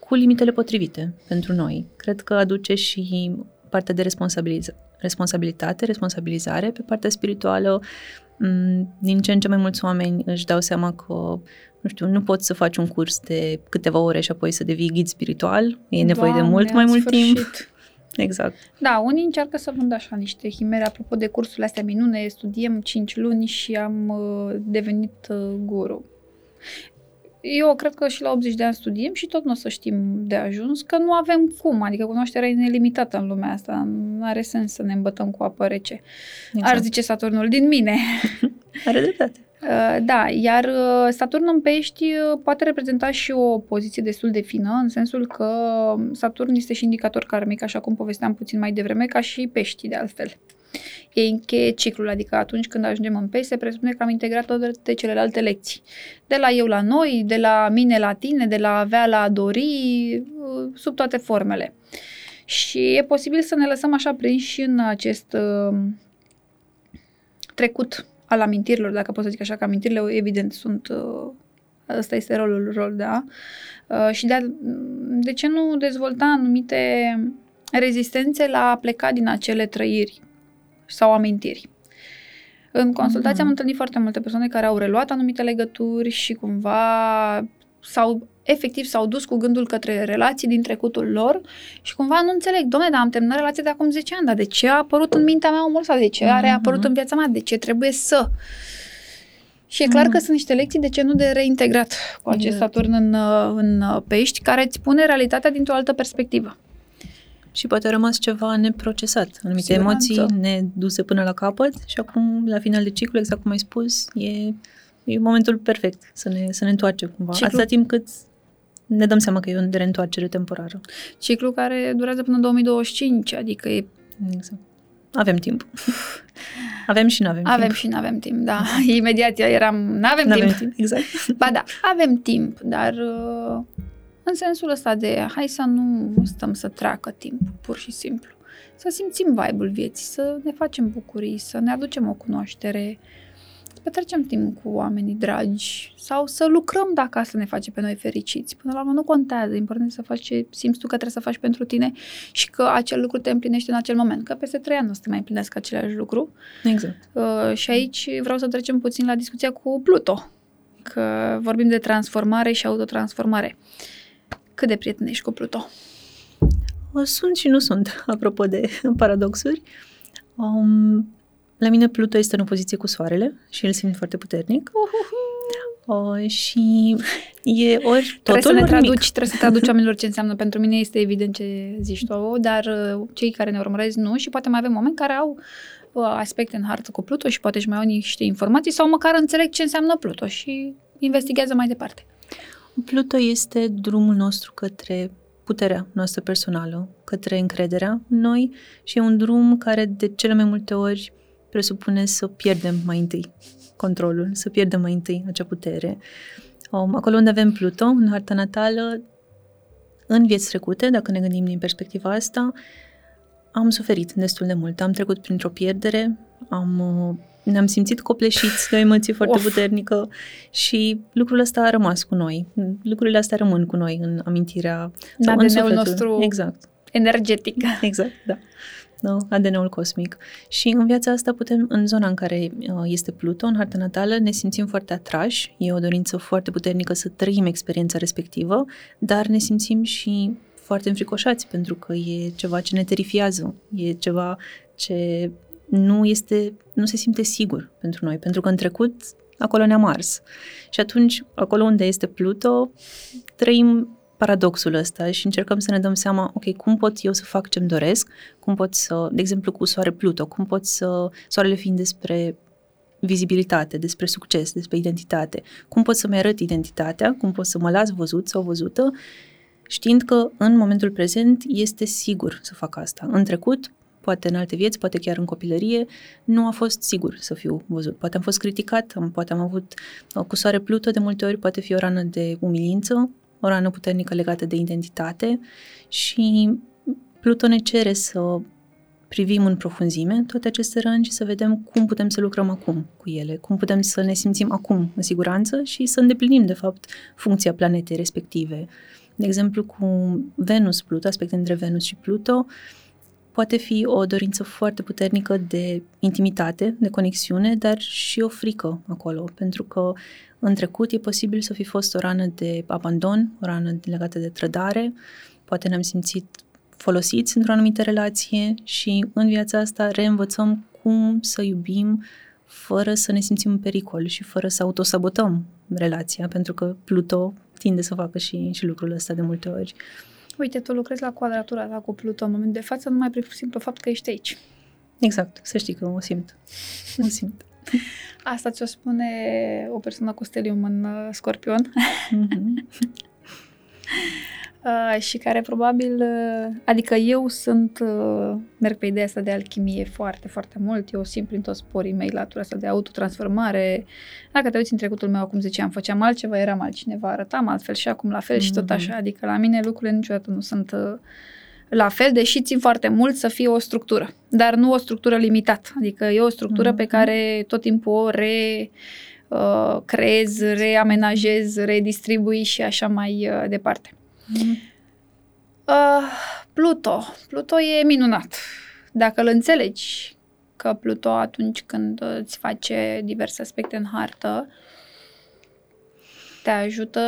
cu limitele potrivite pentru noi. Cred că aduce și partea de responsabiliz- responsabilitate, responsabilizare pe partea spirituală. Mm, Din ce în ce mai mulți oameni își dau seama că, nu știu, nu poți să faci un curs de câteva ore și apoi să devii ghid spiritual. E nevoie de Doamne, mult mai în mult timp. Sfârșit. Exact. Da, unii încearcă să vândă așa niște chimere. Apropo de cursurile astea minune, studiem 5 luni și am uh, devenit uh, guru. Eu cred că și la 80 de ani studiem și tot nu o să știm de ajuns, că nu avem cum, adică cunoașterea e nelimitată în lumea asta, nu are sens să ne îmbătăm cu apă rece. exact. Ar zice Saturnul din mine. [laughs] Are dreptate. Uh, Da, iar uh, Saturn în pești uh, poate reprezenta și o poziție destul de fină, în sensul că Saturn este și indicator karmic, așa cum povesteam puțin mai devreme, ca și peștii de altfel. Ei încheie ciclul, adică atunci când ajungem în pești, se presupune că am integrat toate celelalte lecții. De la eu la noi, de la mine la tine, de la a avea la a dori, uh, sub toate formele. Și e posibil să ne lăsăm așa prinși în acest uh, trecut al amintirilor, dacă pot să zic așa, că amintirile evident sunt, uh, ăsta este rolul rol, da? Uh, și de, a, de ce nu dezvolta anumite rezistențe la a pleca din acele trăiri sau amintiri? În consultație Mhm. am întâlnit foarte multe persoane care au reluat anumite legături și cumva sau efectiv s-au dus cu gândul către relații din trecutul lor și cumva nu înțeleg, domne, dar am terminat relația de acum 10 ani, dar de ce a apărut în mintea mea omul ăsta? De ce a Mhm. reapărut în viața mea? De ce trebuie să? Și e clar Mhm. că sunt niște lecții de ce nu de reintegrat cu acest Exact. Saturn în, uh, în uh, pești, care îți pune realitatea dintr-o altă perspectivă. Și poate a rămas ceva neprocesat, anumite Siguranță. emoții neduse până la capăt și acum, la final de ciclu, exact cum ai spus, e, e momentul perfect să ne, să ne întoarcem cumva. Ciclu- Atâta timp cât ne dăm seama că e o reîntoarcere temporară. Ciclu care durează până în 2025, adică e, Exact. Avem timp. [laughs] Avem și nu avem, avem timp. și nu avem timp, da. [laughs] Imediat eram, nu avem N-avem timp. timp. Exact. Ba da, avem timp, dar uh, în sensul ăsta de hai să nu stăm să treacă timp, pur și simplu. Să simțim vibe-ul vieții, să ne facem bucurii, să ne aducem o cunoaștere, să petrecem timp cu oamenii dragi sau să lucrăm dacă asta ne face pe noi fericiți. Până la urmă nu contează, important e să faci ce simți tu că trebuie să faci pentru tine și că acel lucru te împlinește în acel moment, că peste trei ani nu o să te mai împlinească același lucru. Exact. Uh, și aici vreau să trecem puțin la discuția cu Pluto, că vorbim de transformare și autotransformare. Cât de prieten ești cu Pluto? O, Sunt și nu sunt, [laughs] apropo de [laughs] paradoxuri. Um, la mine Pluto este în opoziție cu Soarele și îl simt foarte puternic. O, și e ori [laughs] Trebuie să totul, ne ori nimic. traduci, trebuie să traduci [laughs] oamenilor ce înseamnă. Pentru mine este evident ce zici tu, dar uh, cei care ne urmăresc nu și poate mai avem oameni care au uh, aspecte în hartă cu Pluto și poate își mai au niște informații sau măcar înțeleg ce înseamnă Pluto și investigează mai departe. Pluto este drumul nostru către puterea noastră personală, către încrederea în noi și e un drum care de cele mai multe ori presupune să pierdem mai întâi controlul, să pierdem mai întâi acea putere. Um, acolo unde avem Pluto, în harta natală, în vieți trecute, dacă ne gândim din perspectiva asta, am suferit destul de mult. Am trecut printr-o pierdere, am, uh, ne-am simțit copleșiți de o emoție foarte of. puternică și lucrul ăsta a rămas cu noi. Lucrurile astea rămân cu noi în amintirea sau în sufletul. nostru exact. energetic. Exact, da nu? ADN-ul cosmic. Și în viața asta putem, în zona în care uh, este Pluto, în harta natală, ne simțim foarte atrași, e o dorință foarte puternică să trăim experiența respectivă, dar ne simțim și foarte înfricoșați pentru că e ceva ce ne terifiază, e ceva ce nu este, nu se simte sigur pentru noi, pentru că în trecut acolo ne-am ars. Și atunci, acolo unde este Pluto, trăim paradoxul ăsta și încercăm să ne dăm seama, ok, cum pot eu să fac ce-mi doresc, cum pot să, de exemplu cu soare Pluto, cum pot să, soarele fiind despre vizibilitate, despre succes, despre identitate, cum pot să-mi arăt identitatea, cum pot să mă las văzut sau văzută, știind că în momentul prezent este sigur să fac asta. În trecut, poate în alte vieți, poate chiar în copilărie, nu a fost sigur să fiu văzut. Poate am fost criticat, poate am avut cu soare Pluto de multe ori, poate fi o rană de umilință, o rană puternică legată de identitate și Pluto ne cere să privim în profunzime toate aceste răni și să vedem cum putem să lucrăm acum cu ele, cum putem să ne simțim acum în siguranță și să îndeplinim, de fapt, funcția planetei respective. De exemplu, cu Venus, Pluto, aspect între Venus și Pluto, poate fi o dorință foarte puternică de intimitate, de conexiune, dar și o frică acolo, pentru că în trecut e posibil să fi fost o rană de abandon, o rană legată de trădare, poate ne-am simțit folosiți într-o anumită relație și în viața asta reînvățăm cum să iubim fără să ne simțim în pericol și fără să autosabotăm relația, pentru că Pluto tinde să facă și, și lucrul ăsta de multe ori. Uite, tu lucrezi la quadratura ta cu Pluto în momentul de față, numai prin simplu fapt că ești aici. Exact, să știi că o simt. O simt. [laughs] Asta ți-o spune o persoană cu stelium în uh, scorpion. Mm-hmm. [laughs] uh, și care probabil, uh, adică eu sunt, uh, merg pe ideea asta de alchimie foarte, foarte mult, eu simt prin toți porii mei latura asta de autotransformare. Dacă te uiți în trecutul meu, acum ziceam, făceam altceva, eram altcineva, arătam altfel și acum la fel mm-hmm. și tot așa, adică la mine lucrurile niciodată nu sunt uh, la fel, deși țin foarte mult să fie o structură, dar nu o structură limitată. Adică e o structură mm-hmm. pe care tot timpul o re uh, creez, reamenajez, redistribui și așa mai uh, departe. Mm-hmm. Uh, Pluto. Pluto e minunat. Dacă îl înțelegi că Pluto atunci când îți face diverse aspecte în hartă, te ajută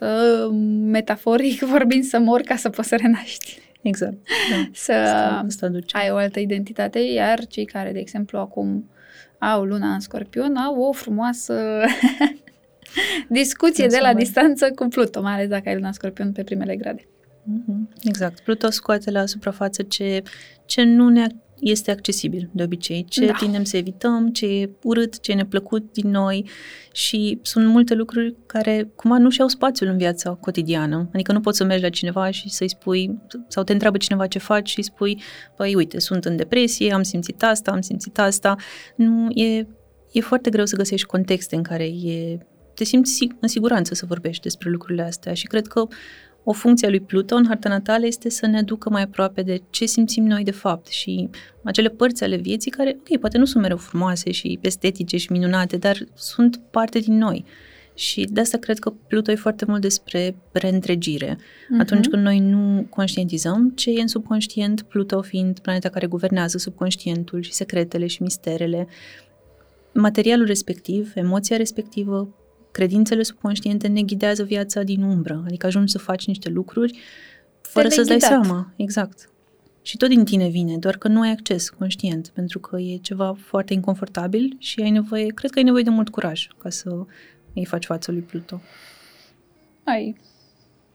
să, metaforic [laughs] vorbind, să mor ca să poți să renaști. Exact. Da. [laughs] Să asta, asta ai o altă identitate, iar cei care, de exemplu, acum au luna în scorpion, au o frumoasă [laughs] discuție de la distanță cu Pluto, mai ales dacă ai luna în scorpion pe primele grade. Mm-hmm. Exact. Pluto scoate la suprafață ce, ce nu ne este accesibil de obicei, ce da. tindem să evităm, ce e urât, ce e neplăcut din noi și sunt multe lucruri care cumva nu și-au spațiul în viața cotidiană. Adică nu poți să mergi la cineva și să-i spui, sau te întreabă cineva ce faci și îi spui, păi uite, sunt în depresie, am simțit asta, am simțit asta. Nu, e, e foarte greu să găsești contexte în care e, te simți în siguranță să vorbești despre lucrurile astea și cred că o funcție a lui Pluto în harta natală este să ne aducă mai aproape de ce simțim noi de fapt și acele părți ale vieții care, ok, poate nu sunt mereu frumoase și estetice și minunate, dar sunt parte din noi. Și de asta cred că Pluto e foarte mult despre reîntregire. Uh-huh. Atunci când noi nu conștientizăm ce e în subconștient, Pluto fiind planeta care guvernează subconștientul și secretele și misterele, materialul respectiv, emoția respectivă, credințele subconștiente ne ghidează viața din umbră, adică ajungi să faci niște lucruri fără să-ți dai seama. Exact. Și tot din tine vine, doar că nu ai acces conștient, pentru că e ceva foarte inconfortabil și ai nevoie, cred că ai nevoie de mult curaj ca să îi faci față lui Pluto. Ai.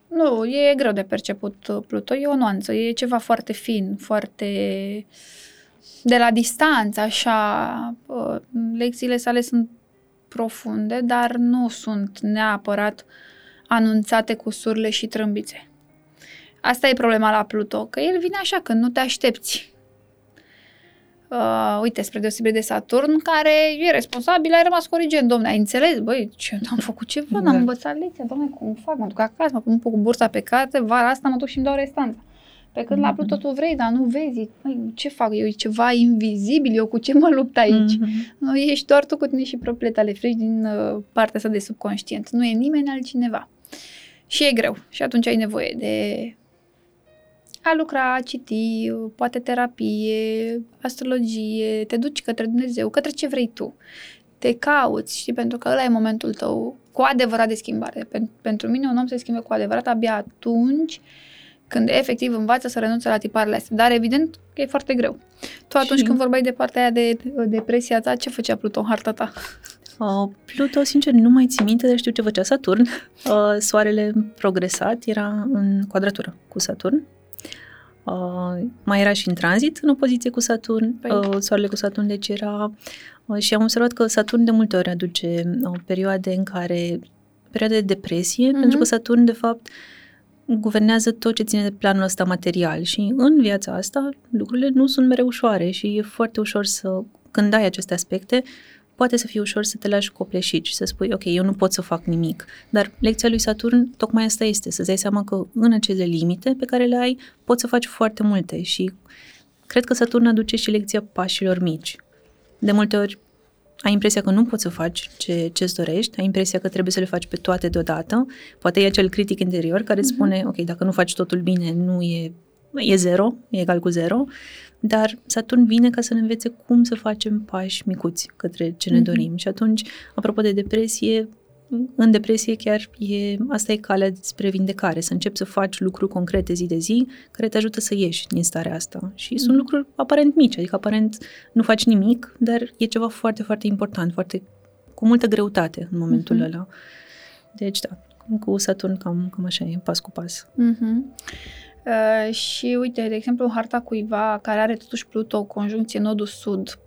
Nu, e greu de perceput uh, Pluto, e o nuanță, e ceva foarte fin, foarte de la distanță, așa. Uh, lecțiile sale sunt profunde, dar nu sunt neapărat anunțate cu surle și trâmbițe. Asta e problema la Pluto, că el vine așa când nu te aștepți. Uh, uite, spre deosebire de Saturn, care e responsabil, ai rămas corigent, domne, ai înțeles? Băi, ce, am făcut ceva, exact. n-am învățat lecția, domne, cum fac, mă duc acasă, mă pun cu bursa pe carte, vara asta mă duc și îmi dau restanța. Pe când mm-hmm. la Pluto tu vrei, dar nu vezi. Băi, ce fac? Eu e ceva invizibil, eu cu ce mă lupt aici? Mm-hmm. Nu, ești doar tu cu tine și propriile tale frici din uh, partea asta de subconștient. Nu e nimeni altcineva. Și e greu. Și atunci ai nevoie de a lucra, a citi, poate terapie, astrologie, te duci către Dumnezeu, către ce vrei tu. Te cauți, știi, pentru că ăla e momentul tău cu adevărat de schimbare. Pentru mine un om se schimbă cu adevărat abia atunci când efectiv învață să renunțe la tiparele astea. Dar evident că e foarte greu. Tu atunci și... când vorbai de partea aia de depresia ta, ce făcea Pluto în harta ta? Uh, Pluto, sincer, nu mai țin minte, dar știu ce făcea Saturn. Uh, soarele progresat era în quadratură cu Saturn Uh, mai era și în tranzit în opoziție cu Saturn, păi. uh, soarele cu Saturn, deci era... Uh, și am observat că Saturn de multe ori aduce uh, perioade în care... perioade de depresie, uh-huh. pentru că Saturn, de fapt, guvernează tot ce ține de planul ăsta material și în viața asta lucrurile nu sunt mereu ușoare și e foarte ușor să, când ai aceste aspecte, poate să fie ușor să te lași copleșit și să spui, ok, eu nu pot să fac nimic. Dar lecția lui Saturn tocmai asta este, să-ți dai seama că în acele limite pe care le ai, poți să faci foarte multe și cred că Saturn aduce și lecția pașilor mici. De multe ori ai impresia că nu poți să faci ce, ce-ți dorești, ai impresia că trebuie să le faci pe toate deodată, poate e acel critic interior care îți uh-huh. spune, ok, dacă nu faci totul bine, nu e, e zero, e egal cu zero, dar Saturn vine ca să ne învețe cum să facem pași micuți către ce ne mm-hmm. dorim. Și atunci, apropo de depresie, în depresie chiar e, asta e calea spre vindecare, să începi să faci lucruri concrete zi de zi care te ajută să ieși din starea asta. Și mm. sunt lucruri aparent mici, adică aparent nu faci nimic, dar e ceva foarte, foarte important, foarte cu multă greutate în momentul mm-hmm. ăla. Deci da, cu Saturn cam, cam așa e, pas cu pas. Mm-hmm. Uh, și uite, de exemplu, harta cuiva care are totuși Pluto, conjuncție nodul sud,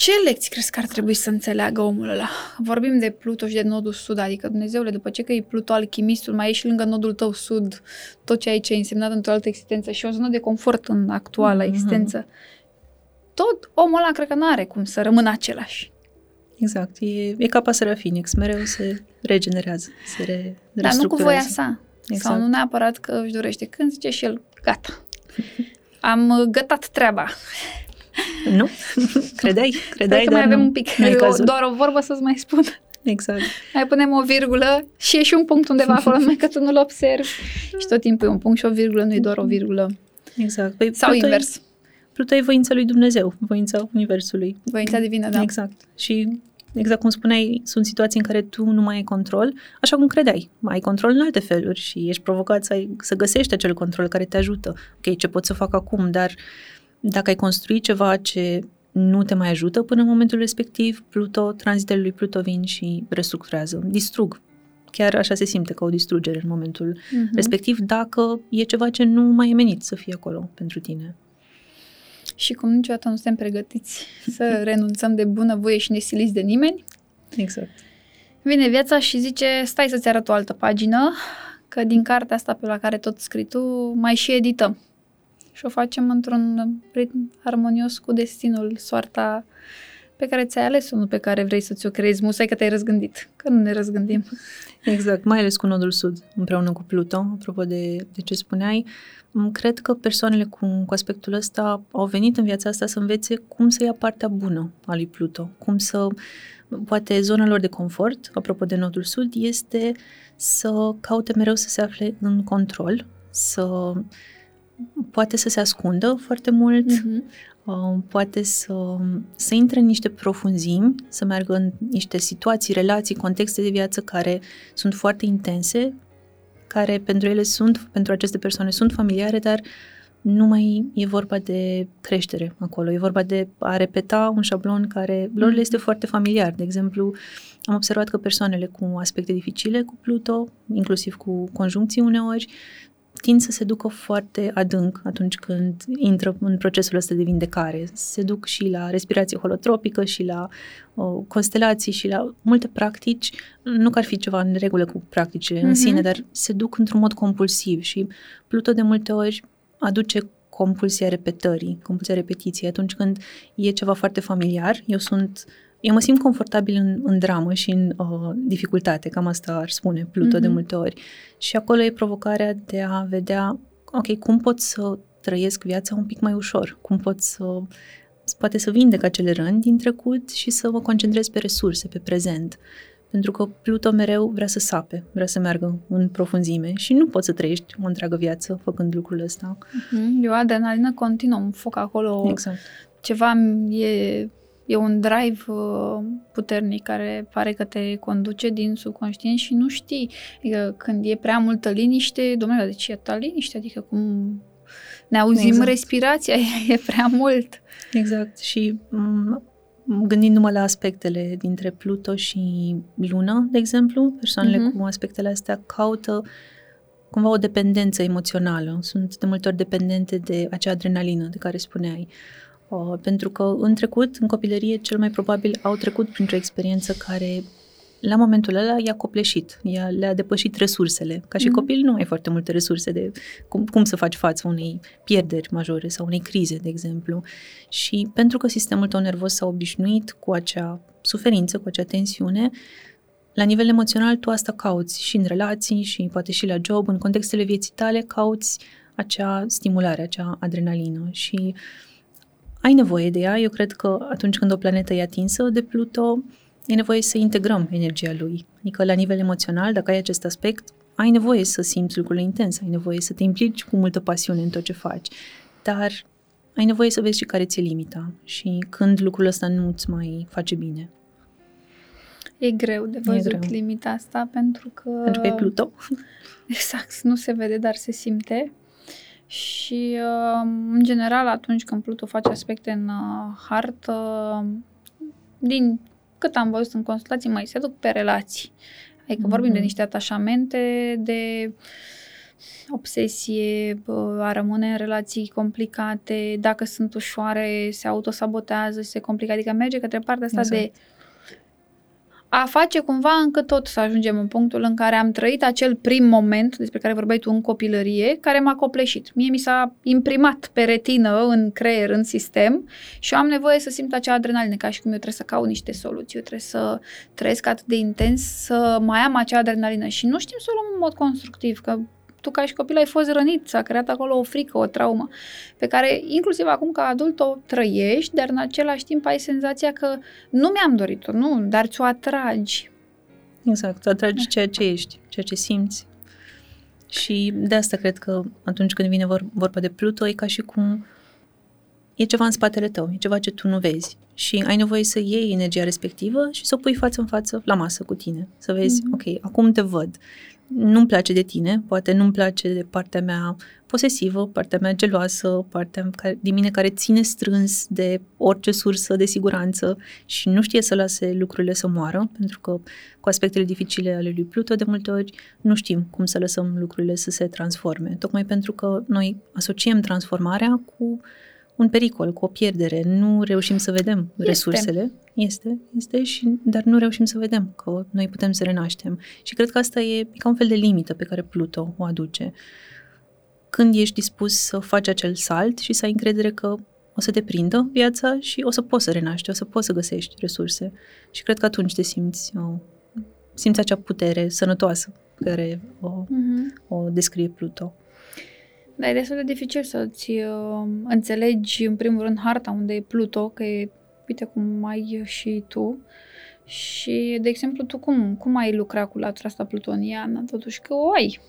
ce lecții crezi că ar trebui să înțeleagă omul ăla? Vorbim de Pluto și de nodul sud, adică Dumnezeule, după ce că e Pluto alchimistul, mai e și lângă nodul tău sud tot ce aici e însemnat într-o altă existență și o zonă de confort în actuala mm-hmm. existență. Tot omul ăla cred că nu are cum să rămână același. Exact. E, e ca pasărea Phoenix, mereu se regenerează, se re, Dar nu cu voia sa. Exact. Sau nu neapărat că își dorește. Când zice și el, gata, am gătat treaba. Nu? [laughs] Credeai? Credeai, că mai avem un pic. O, doar o vorbă să-ți mai spun. Exact. Mai punem o virgulă și e și un punct undeva acolo, numai că tu nu-l observi. și tot timpul e un punct și o virgulă, nu e doar o virgulă. Exact. Păi, Sau Pluto invers. E, Pluto e voința lui Dumnezeu, voința Universului. Voința divină, da. Exact. Și exact cum spuneai, sunt situații în care tu nu mai ai control, așa cum credeai. Mai ai control în alte feluri și ești provocat să, ai, să găsești acel control care te ajută. Ok, ce pot să fac acum, dar dacă ai construit ceva ce nu te mai ajută până în momentul respectiv, Pluto, tranzitele lui Pluto vin și restructurează, distrug. Chiar așa se simte ca o distrugere în momentul uh-huh. respectiv, dacă e ceva ce nu mai e menit să fie acolo pentru tine. Și cum niciodată nu suntem pregătiți să [laughs] renunțăm de bunăvoie și nesiliți de nimeni. Exact. Vine viața și zice, stai să-ți arăt o altă pagină, că din cartea asta pe la care tot scrii tu, mai și edităm. Și o facem într-un ritm armonios cu destinul, soarta pe care ți-ai ales-o, nu pe care vrei să ți-o creezi, musai că te-ai răzgândit, că nu ne răzgândim. Exact, mai ales cu nodul sud, împreună cu Pluto, apropo de, de ce spuneai. Cred că persoanele cu, cu aspectul ăsta au venit în viața asta să învețe cum să ia partea bună a lui Pluto, cum să, poate zona lor de confort, apropo de nodul sud, este să caute mereu să se afle în control, să poate să se ascundă foarte mult, uh-huh. Uh, poate să, să intre în niște profunzimi, să meargă în niște situații, relații, contexte de viață care sunt foarte intense, care pentru ele sunt, pentru aceste persoane sunt familiare, dar nu mai e vorba de creștere acolo, e vorba de a repeta un șablon care lor le este mm-hmm. foarte familiar. De exemplu, am observat că persoanele cu aspecte dificile cu Pluto, inclusiv cu conjuncții uneori, tind să se ducă foarte adânc atunci când intră în procesul ăsta de vindecare. Se duc și la respirație holotropică și la uh, constelații și la multe practici. Nu că ar fi ceva în regulă cu practicile mm-hmm. în mhm. sine, dar se duc într-un mod compulsiv și Pluto de multe ori aduce compulsia repetării, compulsia repetiției. Atunci când e ceva foarte familiar, eu sunt eu mă simt confortabil în, în dramă și în uh, dificultate, cam asta ar spune Pluto mm-hmm. de mhm. multe ori. Și acolo e provocarea de a vedea, ok, cum pot să trăiesc viața un pic mai ușor, cum pot să, poate să vindec acele răni din trecut și să mă concentrez pe resurse, pe prezent. Pentru că Pluto mereu vrea să sape, vrea să meargă în profunzime și nu poți să trăiești o întreagă viață făcând lucrul ăsta. Mm-hmm. E o adrenalină continuă, un foc acolo. Exact. Ceva e E un drive uh, puternic care pare că te conduce din subconștient și nu știi. Adică când e prea multă liniște, domnule, de ce e atâta liniște? Adică cum ne auzim exact. respirația, e, [laughs] e prea mult. Exact. Și m- gândindu-mă la aspectele dintre Pluto și Lună, de exemplu, persoanele uh-huh. cu aspectele astea caută cumva o dependență emoțională. Sunt de multe ori dependente de acea adrenalină de care spuneai. Uh, pentru că în trecut, în copilărie, cel mai probabil au trecut printr-o experiență care la momentul ăla i-a copleșit, i-a, le-a depășit resursele. Ca și mm. copil nu ai foarte multe resurse de cum, cum să faci față unei pierderi majore sau unei crize, de exemplu. Și pentru că sistemul tău nervos s-a obișnuit cu acea suferință, cu acea tensiune, la nivel emoțional tu asta cauți și în relații și poate și la job, în contextele vieții tale cauți acea stimulare, acea adrenalină și uh, ai nevoie de ea. Eu cred că atunci când o planetă e atinsă de Pluto, e nevoie să integrăm energia lui. Adică la nivel emoțional, dacă ai acest aspect, ai nevoie să simți lucrurile intense, ai nevoie să te implici cu multă pasiune în tot ce faci, dar ai nevoie să vezi și care ți-e limita și când lucrul ăsta nu îți mai face bine. E greu de văzut greu. limita asta pentru că... Pentru că e Pluto. Exact, nu se vede, dar se simte. Și, uh, în general, atunci când Pluto face aspecte în uh, hartă, din cât am văzut în constelații, mai se duc pe relații. Adică mm-hmm. vorbim de niște atașamente, de obsesie, a rămâne în relații complicate, dacă sunt ușoare, se autosabotează, se complică, adică merge către partea asta exact. de a face cumva încă tot să ajungem în punctul în care am trăit acel prim moment despre care vorbeai tu în copilărie, care m-a copleșit. Mie mi s-a imprimat pe retină, în creier, în sistem și eu am nevoie să simt acea adrenalină, ca și cum eu trebuie să caut niște soluții, eu trebuie să trăiesc atât de intens, să mai am acea adrenalină și nu știm să o luăm în mod constructiv, că tu ca și copil ai fost rănit, s-a creat acolo o frică, o traumă, pe care inclusiv acum ca adult o trăiești, dar în același timp ai senzația că nu mi-am dorit-o, nu, dar ți-o atragi. Exact, atragi ceea ce ești, ceea ce simți. Și de asta cred că atunci când vine vor, vorba de Pluto, e ca și cum e ceva în spatele tău, e ceva ce tu nu vezi și ai nevoie să iei energia respectivă și să o pui față în față la masă cu tine. Să vezi, mm-hmm. ok, acum te văd nu-mi place de tine, poate nu-mi place de partea mea posesivă, partea mea geloasă, partea din mine care ține strâns de orice sursă de siguranță și nu știe să lase lucrurile să moară, pentru că cu aspectele dificile ale lui Pluto de multe ori nu știm cum să lăsăm lucrurile să se transforme, tocmai pentru că noi asociem transformarea cu un pericol, cu o pierdere. Nu reușim să vedem este. resursele. Este, este, și, dar nu reușim să vedem că noi putem să renaștem. Și cred că asta e, e ca un fel de limită pe care Pluto o aduce. Când ești dispus să faci acel salt și să ai încredere că o să te prindă viața și o să poți să renaști, o să poți să găsești resurse. Și cred că atunci te simți, o, simți acea putere sănătoasă care o, uh-huh. o descrie Pluto. Dar e destul de dificil să-ți uh, înțelegi, în primul rând, harta unde e Pluto, că e, uite cum ai și tu. Și, de exemplu, tu cum, cum ai lucrat cu latura asta plutoniană? Totuși că o ai,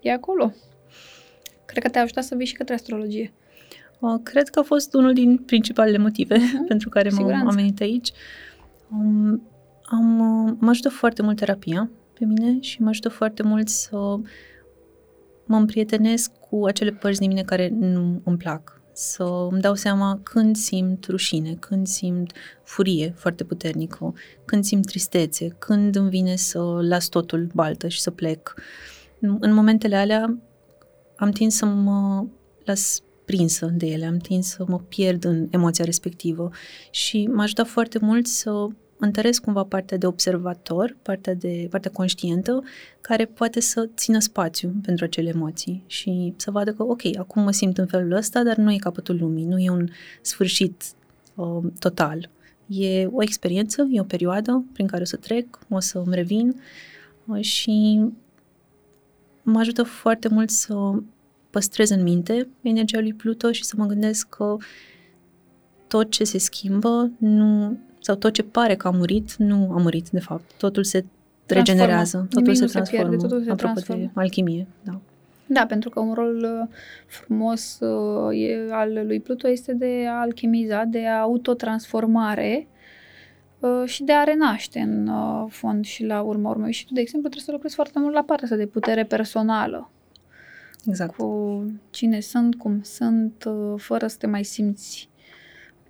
e acolo. Cred că te-a ajutat să vii și către astrologie. Uh, cred că a fost unul din principalele motive uh-huh. [laughs] pentru care m- am venit aici. Um, am, uh, mă ajută foarte mult terapia pe mine și mă ajută foarte mult să mă împrietenesc cu acele părți din mine care nu îmi plac. Să îmi dau seama când simt rușine, când simt furie foarte puternică, când simt tristețe, când îmi vine să las totul baltă și să plec. În momentele alea am tins să mă las prinsă de ele, am tins să mă pierd în emoția respectivă și m-a ajutat foarte mult să întăresc cumva partea de observator, partea, de, partea conștientă, care poate să țină spațiu pentru acele emoții și să vadă că, ok, acum mă simt în felul ăsta, dar nu e capătul lumii, nu e un sfârșit uh, total. E o experiență, e o perioadă prin care o să trec, o să îmi revin uh, și mă ajută foarte mult să păstrez în minte energia lui Pluto și să mă gândesc că tot ce se schimbă nu, sau tot ce pare că a murit, nu a murit, de fapt. Totul se Transformă. regenerează, totul Nimic se nu se transformă. pierde, totul se apropo transformă. de alchimie, da. Da, pentru că un rol uh, frumos uh, e, al lui Pluto este de a alchimiza, de a autotransformare uh, și de a renaște în uh, fond și la urma urmei. Și tu, de exemplu, trebuie să lucrezi foarte mult la partea asta de putere personală, Exact. cu cine sunt, cum sunt, uh, fără să te mai simți uh,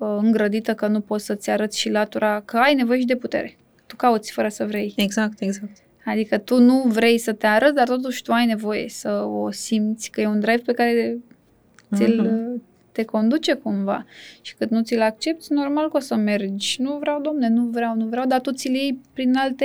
îngrădită că nu poți să-ți arăți și latura, că ai nevoie și de putere. Tu cauți fără să vrei. Exact, exact. Adică tu nu vrei să te arăți, dar totuși tu ai nevoie să o simți, că e un drive pe care ți-l, Mhm. te conduce cumva. Și cât nu ți-l accepti, normal că o să mergi. Nu vreau, domne, nu vreau, nu vreau, dar tu ți-l iei prin alte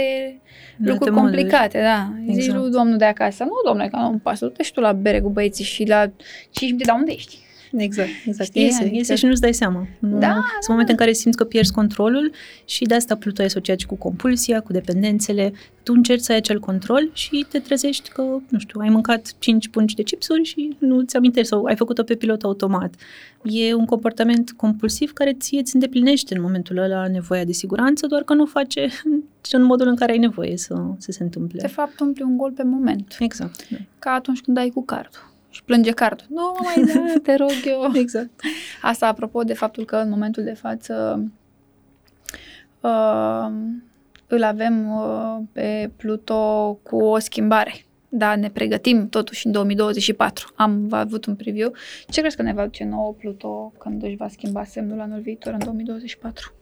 În lucruri alte moduri. complicate, da. Zici Exact. lui domnul de acasă, nu, domnule, că nu-mi pasă, du-te și tu la bere cu băieții și la 5 minute, dar unde ești? Exact, exact. Știi? Iese, Adică- iese și nu-ți dai seama. Nu, Da, sunt momente în care simți că pierzi controlul și de asta Pluto e asociat și cu compulsia, cu dependențele. Tu încerci să ai acel control și te trezești că, nu știu, ai mâncat 5 pungi de chipsuri și nu ți amintești sau ai făcut-o pe pilot automat. E un comportament compulsiv care ție îți îndeplinește în momentul ăla nevoia de siguranță, doar că nu o face [laughs] în modul în care ai nevoie să, să se întâmple. De fapt, umpli un gol pe moment. Exact. da. Ca atunci când dai cu cardul. Și plânge cardul. Nu mă mai da, te rog eu. [laughs] Exact. Asta apropo de faptul că în momentul de față uh, îl avem uh, pe Pluto cu o schimbare. Da, ne pregătim totuși în 2024. Am avut un preview. Ce crezi că ne va duce nouă Pluto când își va schimba semnul anul viitor, în 2024?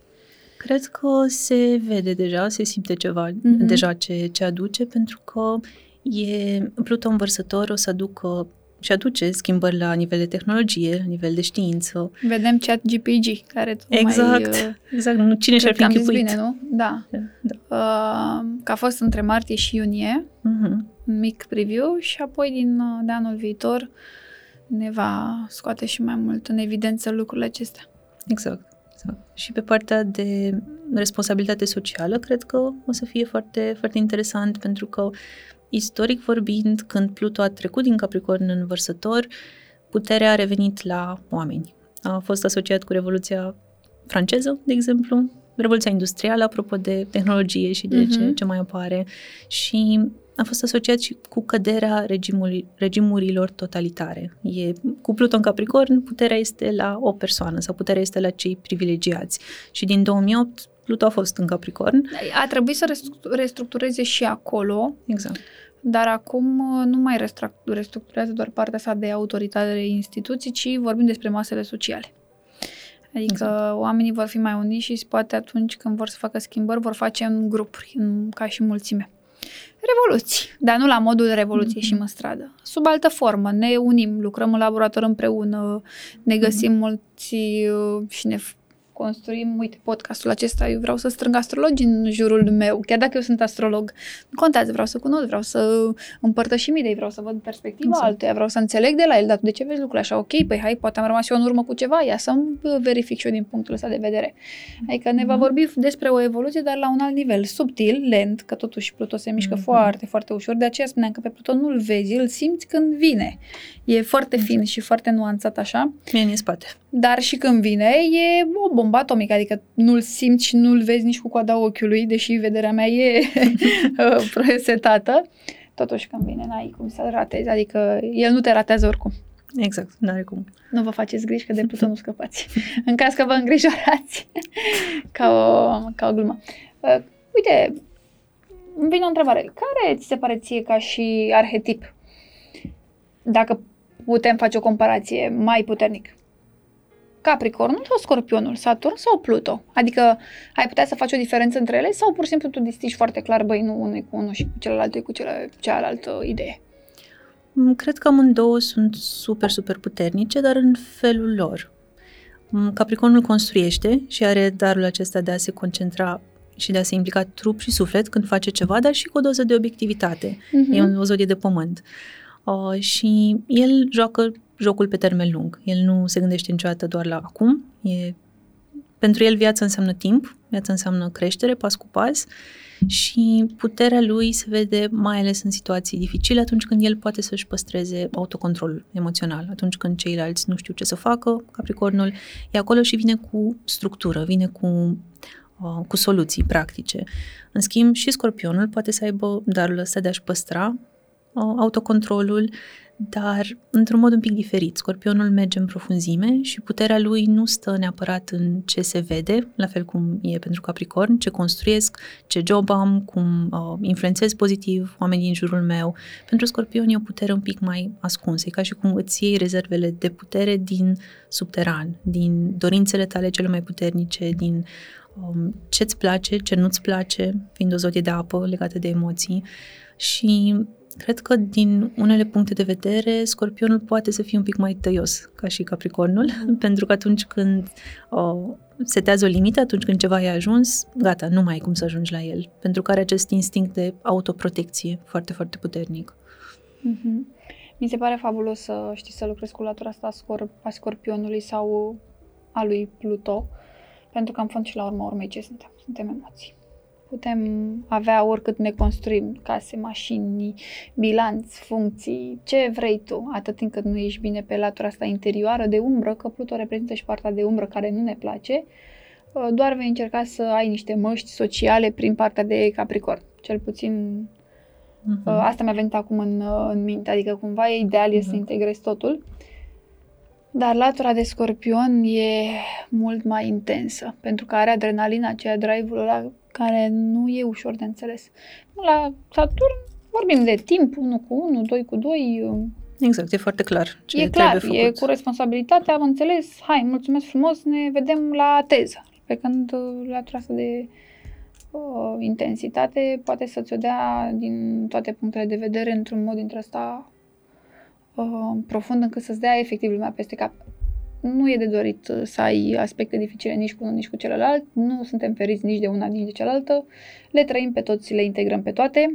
Cred că se vede deja, se simte ceva Mhm. mm-hmm. deja ce, ce aduce, pentru că e Pluton învărsător o să aducă și aduce schimbări la nivel de tehnologie, la nivel de știință. Vedem chat GPG, care tu Exact, mai... Uh, exact. Nu, cine și-ar cred fi că am zis închipuit? bine, nu? Da. Da. Uh, că a fost între martie și iunie, Mhm. un mic preview și apoi din uh, de anul viitor ne va scoate și mai mult în evidență lucrurile acestea. Exact. exact. Și pe partea de responsabilitate socială, cred că o să fie foarte, foarte interesant, pentru că, istoric vorbind, când Pluto a trecut din Capricorn în Vărsător, puterea a revenit la oameni. A fost asociat cu Revoluția franceză, de exemplu, Revoluția industrială, apropo de tehnologie și de Mhm. ce, ce mai apare, și a fost asociat și cu căderea regimului, regimurilor totalitare. E, cu Pluton Capricorn, puterea este la o persoană sau puterea este la cei privilegiați. Și din 2008, Pluto a fost în Capricorn. A trebuit să restructu- restructureze și acolo, Exact. Dar acum uh, nu mai restruc- restructurează doar partea sa de autoritate instituții, ci vorbim despre masele sociale. Adică Exact. oamenii vor fi mai uniți și poate atunci când vor să facă schimbări, vor face în grupuri, în, ca și mulțime. Revoluții, dar nu la modul de revoluție Mhm. și în stradă. Sub altă formă, ne unim, lucrăm în laborator împreună, ne găsim mulți uh, și ne f- construim, uite, podcastul acesta, eu vreau să strâng astrologi în jurul meu, chiar dacă eu sunt astrolog. Nu contează, vreau să cunosc, vreau să împărtășim idei, vreau să văd perspectiva Exact. altuia, vreau să înțeleg de la el, dar tu de ce vezi lucrurile așa? Ok, păi hai, poate am rămas eu în urmă cu ceva, ia să-mi verific și eu din punctul ăsta de vedere. Adică ne va Mhm. vorbi despre o evoluție, dar la un alt nivel, subtil, lent, că totuși Pluto se mișcă Mhm. foarte, foarte ușor, de aceea spuneam că pe Pluto nu-l vezi, îl simți când vine. E foarte fin și foarte nuanțat așa, Mie în spate. dar și când vine e o bombă atomică, adică nu-l simți și nu-l vezi nici cu coada ochiului, deși vederea mea e [laughs] [laughs] uh, presetată. Totuși când vine, n-ai cum să-l ratezi, adică el nu te ratează oricum. Exact, n-are cum. Nu vă faceți griji că de Pluto nu scăpați. [laughs] în caz că vă îngrijorați. ca, o, ca o glumă. Uh, uite, îmi vine o întrebare. Care ți se pare ție ca și arhetip? Dacă putem face o comparație mai puternic. Capricornul sau Scorpionul, Saturn sau Pluto? Adică ai putea să faci o diferență între ele sau pur și simplu tu distingi foarte clar, băi, nu unul e cu unul și cu celălalt e cu celălalt, cealaltă idee? Mm, cred că amândouă sunt super, super puternice, dar în felul lor. Mm, Capricornul construiește și are darul acesta de a se concentra și de a se implica trup și suflet când face ceva, dar și cu o doză de obiectivitate. Mhm. E o zodie de pământ. Uh, și el joacă jocul pe termen lung. El nu se gândește niciodată doar la acum. E, pentru el viața înseamnă timp, viața înseamnă creștere, pas cu pas și puterea lui se vede mai ales în situații dificile atunci când el poate să-și păstreze autocontrolul emoțional, atunci când ceilalți nu știu ce să facă, Capricornul e acolo și vine cu structură, vine cu uh, cu soluții practice. În schimb, și scorpionul poate să aibă darul ăsta de a-și păstra uh, autocontrolul, dar într-un mod un pic diferit. Scorpionul merge în profunzime și puterea lui nu stă neapărat în ce se vede, la fel cum e pentru Capricorn, ce construiesc, ce job am, cum uh, influențez pozitiv oamenii din jurul meu. Pentru Scorpion e o putere un pic mai ascunsă, e ca și cum îți iei rezervele de putere din subteran, din dorințele tale cele mai puternice, din um, ce-ți place, ce nu-ți place, fiind o zodie de apă legată de emoții. Și Cred că din unele puncte de vedere, scorpionul poate să fie un pic mai tăios ca și capricornul, [laughs] pentru că atunci când uh, setează o limită, atunci când ceva e ajuns, gata, nu mai ai cum să ajungi la el, pentru că are acest instinct de autoprotecție foarte, foarte puternic. Mhm. Mi se pare fabulos să știi să lucrezi cu latura asta a, scor- a scorpionului sau a lui Pluto, pentru că în fond și la urma urmei ce suntem? Suntem emoții. Putem avea oricât ne construim case, mașini, bilanț, funcții, ce vrei tu, atât timp cât nu ești bine pe latura asta interioară de umbră, că Pluto reprezintă și partea de umbră care nu ne place, uh, doar vei încerca să ai niște măști sociale prin partea de Capricorn. Cel puțin Mm-hmm. Uh, Asta mi-a venit acum în, uh, în minte, adică cumva e ideal e să Mhm. integrezi totul. Dar latura de scorpion e mult mai intensă, pentru că are adrenalina, aceea drive-ul ăla care nu e ușor de înțeles. La Saturn vorbim de timp, 1 cu 1, 2 cu 2, Exact, e foarte clar ce e clar, trebuie e făcut. cu responsabilitate, am înțeles, hai, mulțumesc frumos, ne vedem la teză. Pe când uh, latura asta de uh, intensitate poate să-ți o dea din toate punctele de vedere într-un mod dintre ăsta uh, profund încât să-ți dea efectiv lumea peste cap. Nu e de dorit uh, să ai aspecte dificile nici cu unul, nici cu celălalt, nu suntem feriți nici de una, nici de cealaltă, le trăim pe toți, le integrăm pe toate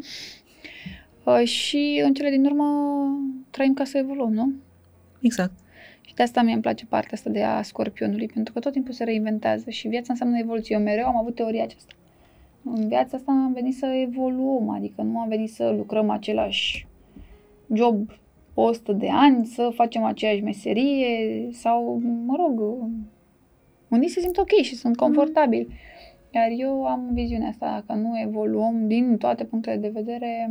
uh, și în cele din urmă trăim ca să evoluăm, nu? Exact. Și de asta mie îmi place partea asta de a scorpionului, pentru că tot timpul se reinventează și viața înseamnă evoluție. Eu mereu am avut teoria aceasta. În viața asta am venit să evoluăm, adică nu am venit să lucrăm același job 100 de ani, să facem aceeași meserie sau, mă rog, unii se simt ok și sunt confortabili. Iar eu am viziunea asta, că nu evoluăm din toate punctele de vedere,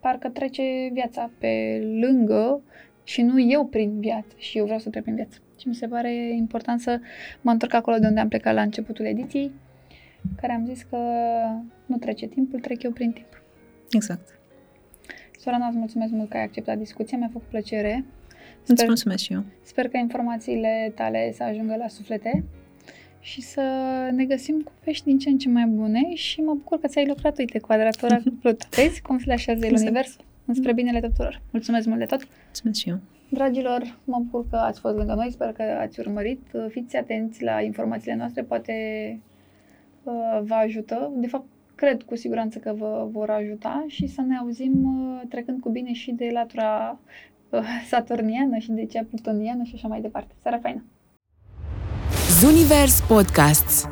parcă trece viața pe lângă și nu eu prin viață și eu vreau să trec prin viață. Și mi se pare important să mă întorc acolo de unde am plecat la începutul ediției, care am zis că nu trece timpul, trec eu prin timp. Exact. Sorana, îți mulțumesc mult că ai acceptat discuția, mi-a făcut plăcere. Îți Sper, mulțumesc și eu. sper că informațiile tale să ajungă la suflete și să ne găsim cu vești din ce în ce mai bune și mă bucur că ți-ai lucrat, uite, quadratura [laughs] cu Pluto. Vezi cum se le așează el Exact. universul? Înspre binele tuturor. Mulțumesc mult de tot! Mulțumesc și eu. Dragilor, mă bucur că ați fost lângă noi, sper că ați urmărit. Fiți atenți la informațiile noastre, poate uh, vă ajută. De fapt, cred cu siguranță că vă vor ajuta și să ne auzim uh, trecând cu bine și de latura uh, [laughs] saturniană și de cea plutoniană și așa mai departe. Seara faină! Zunivers Podcasts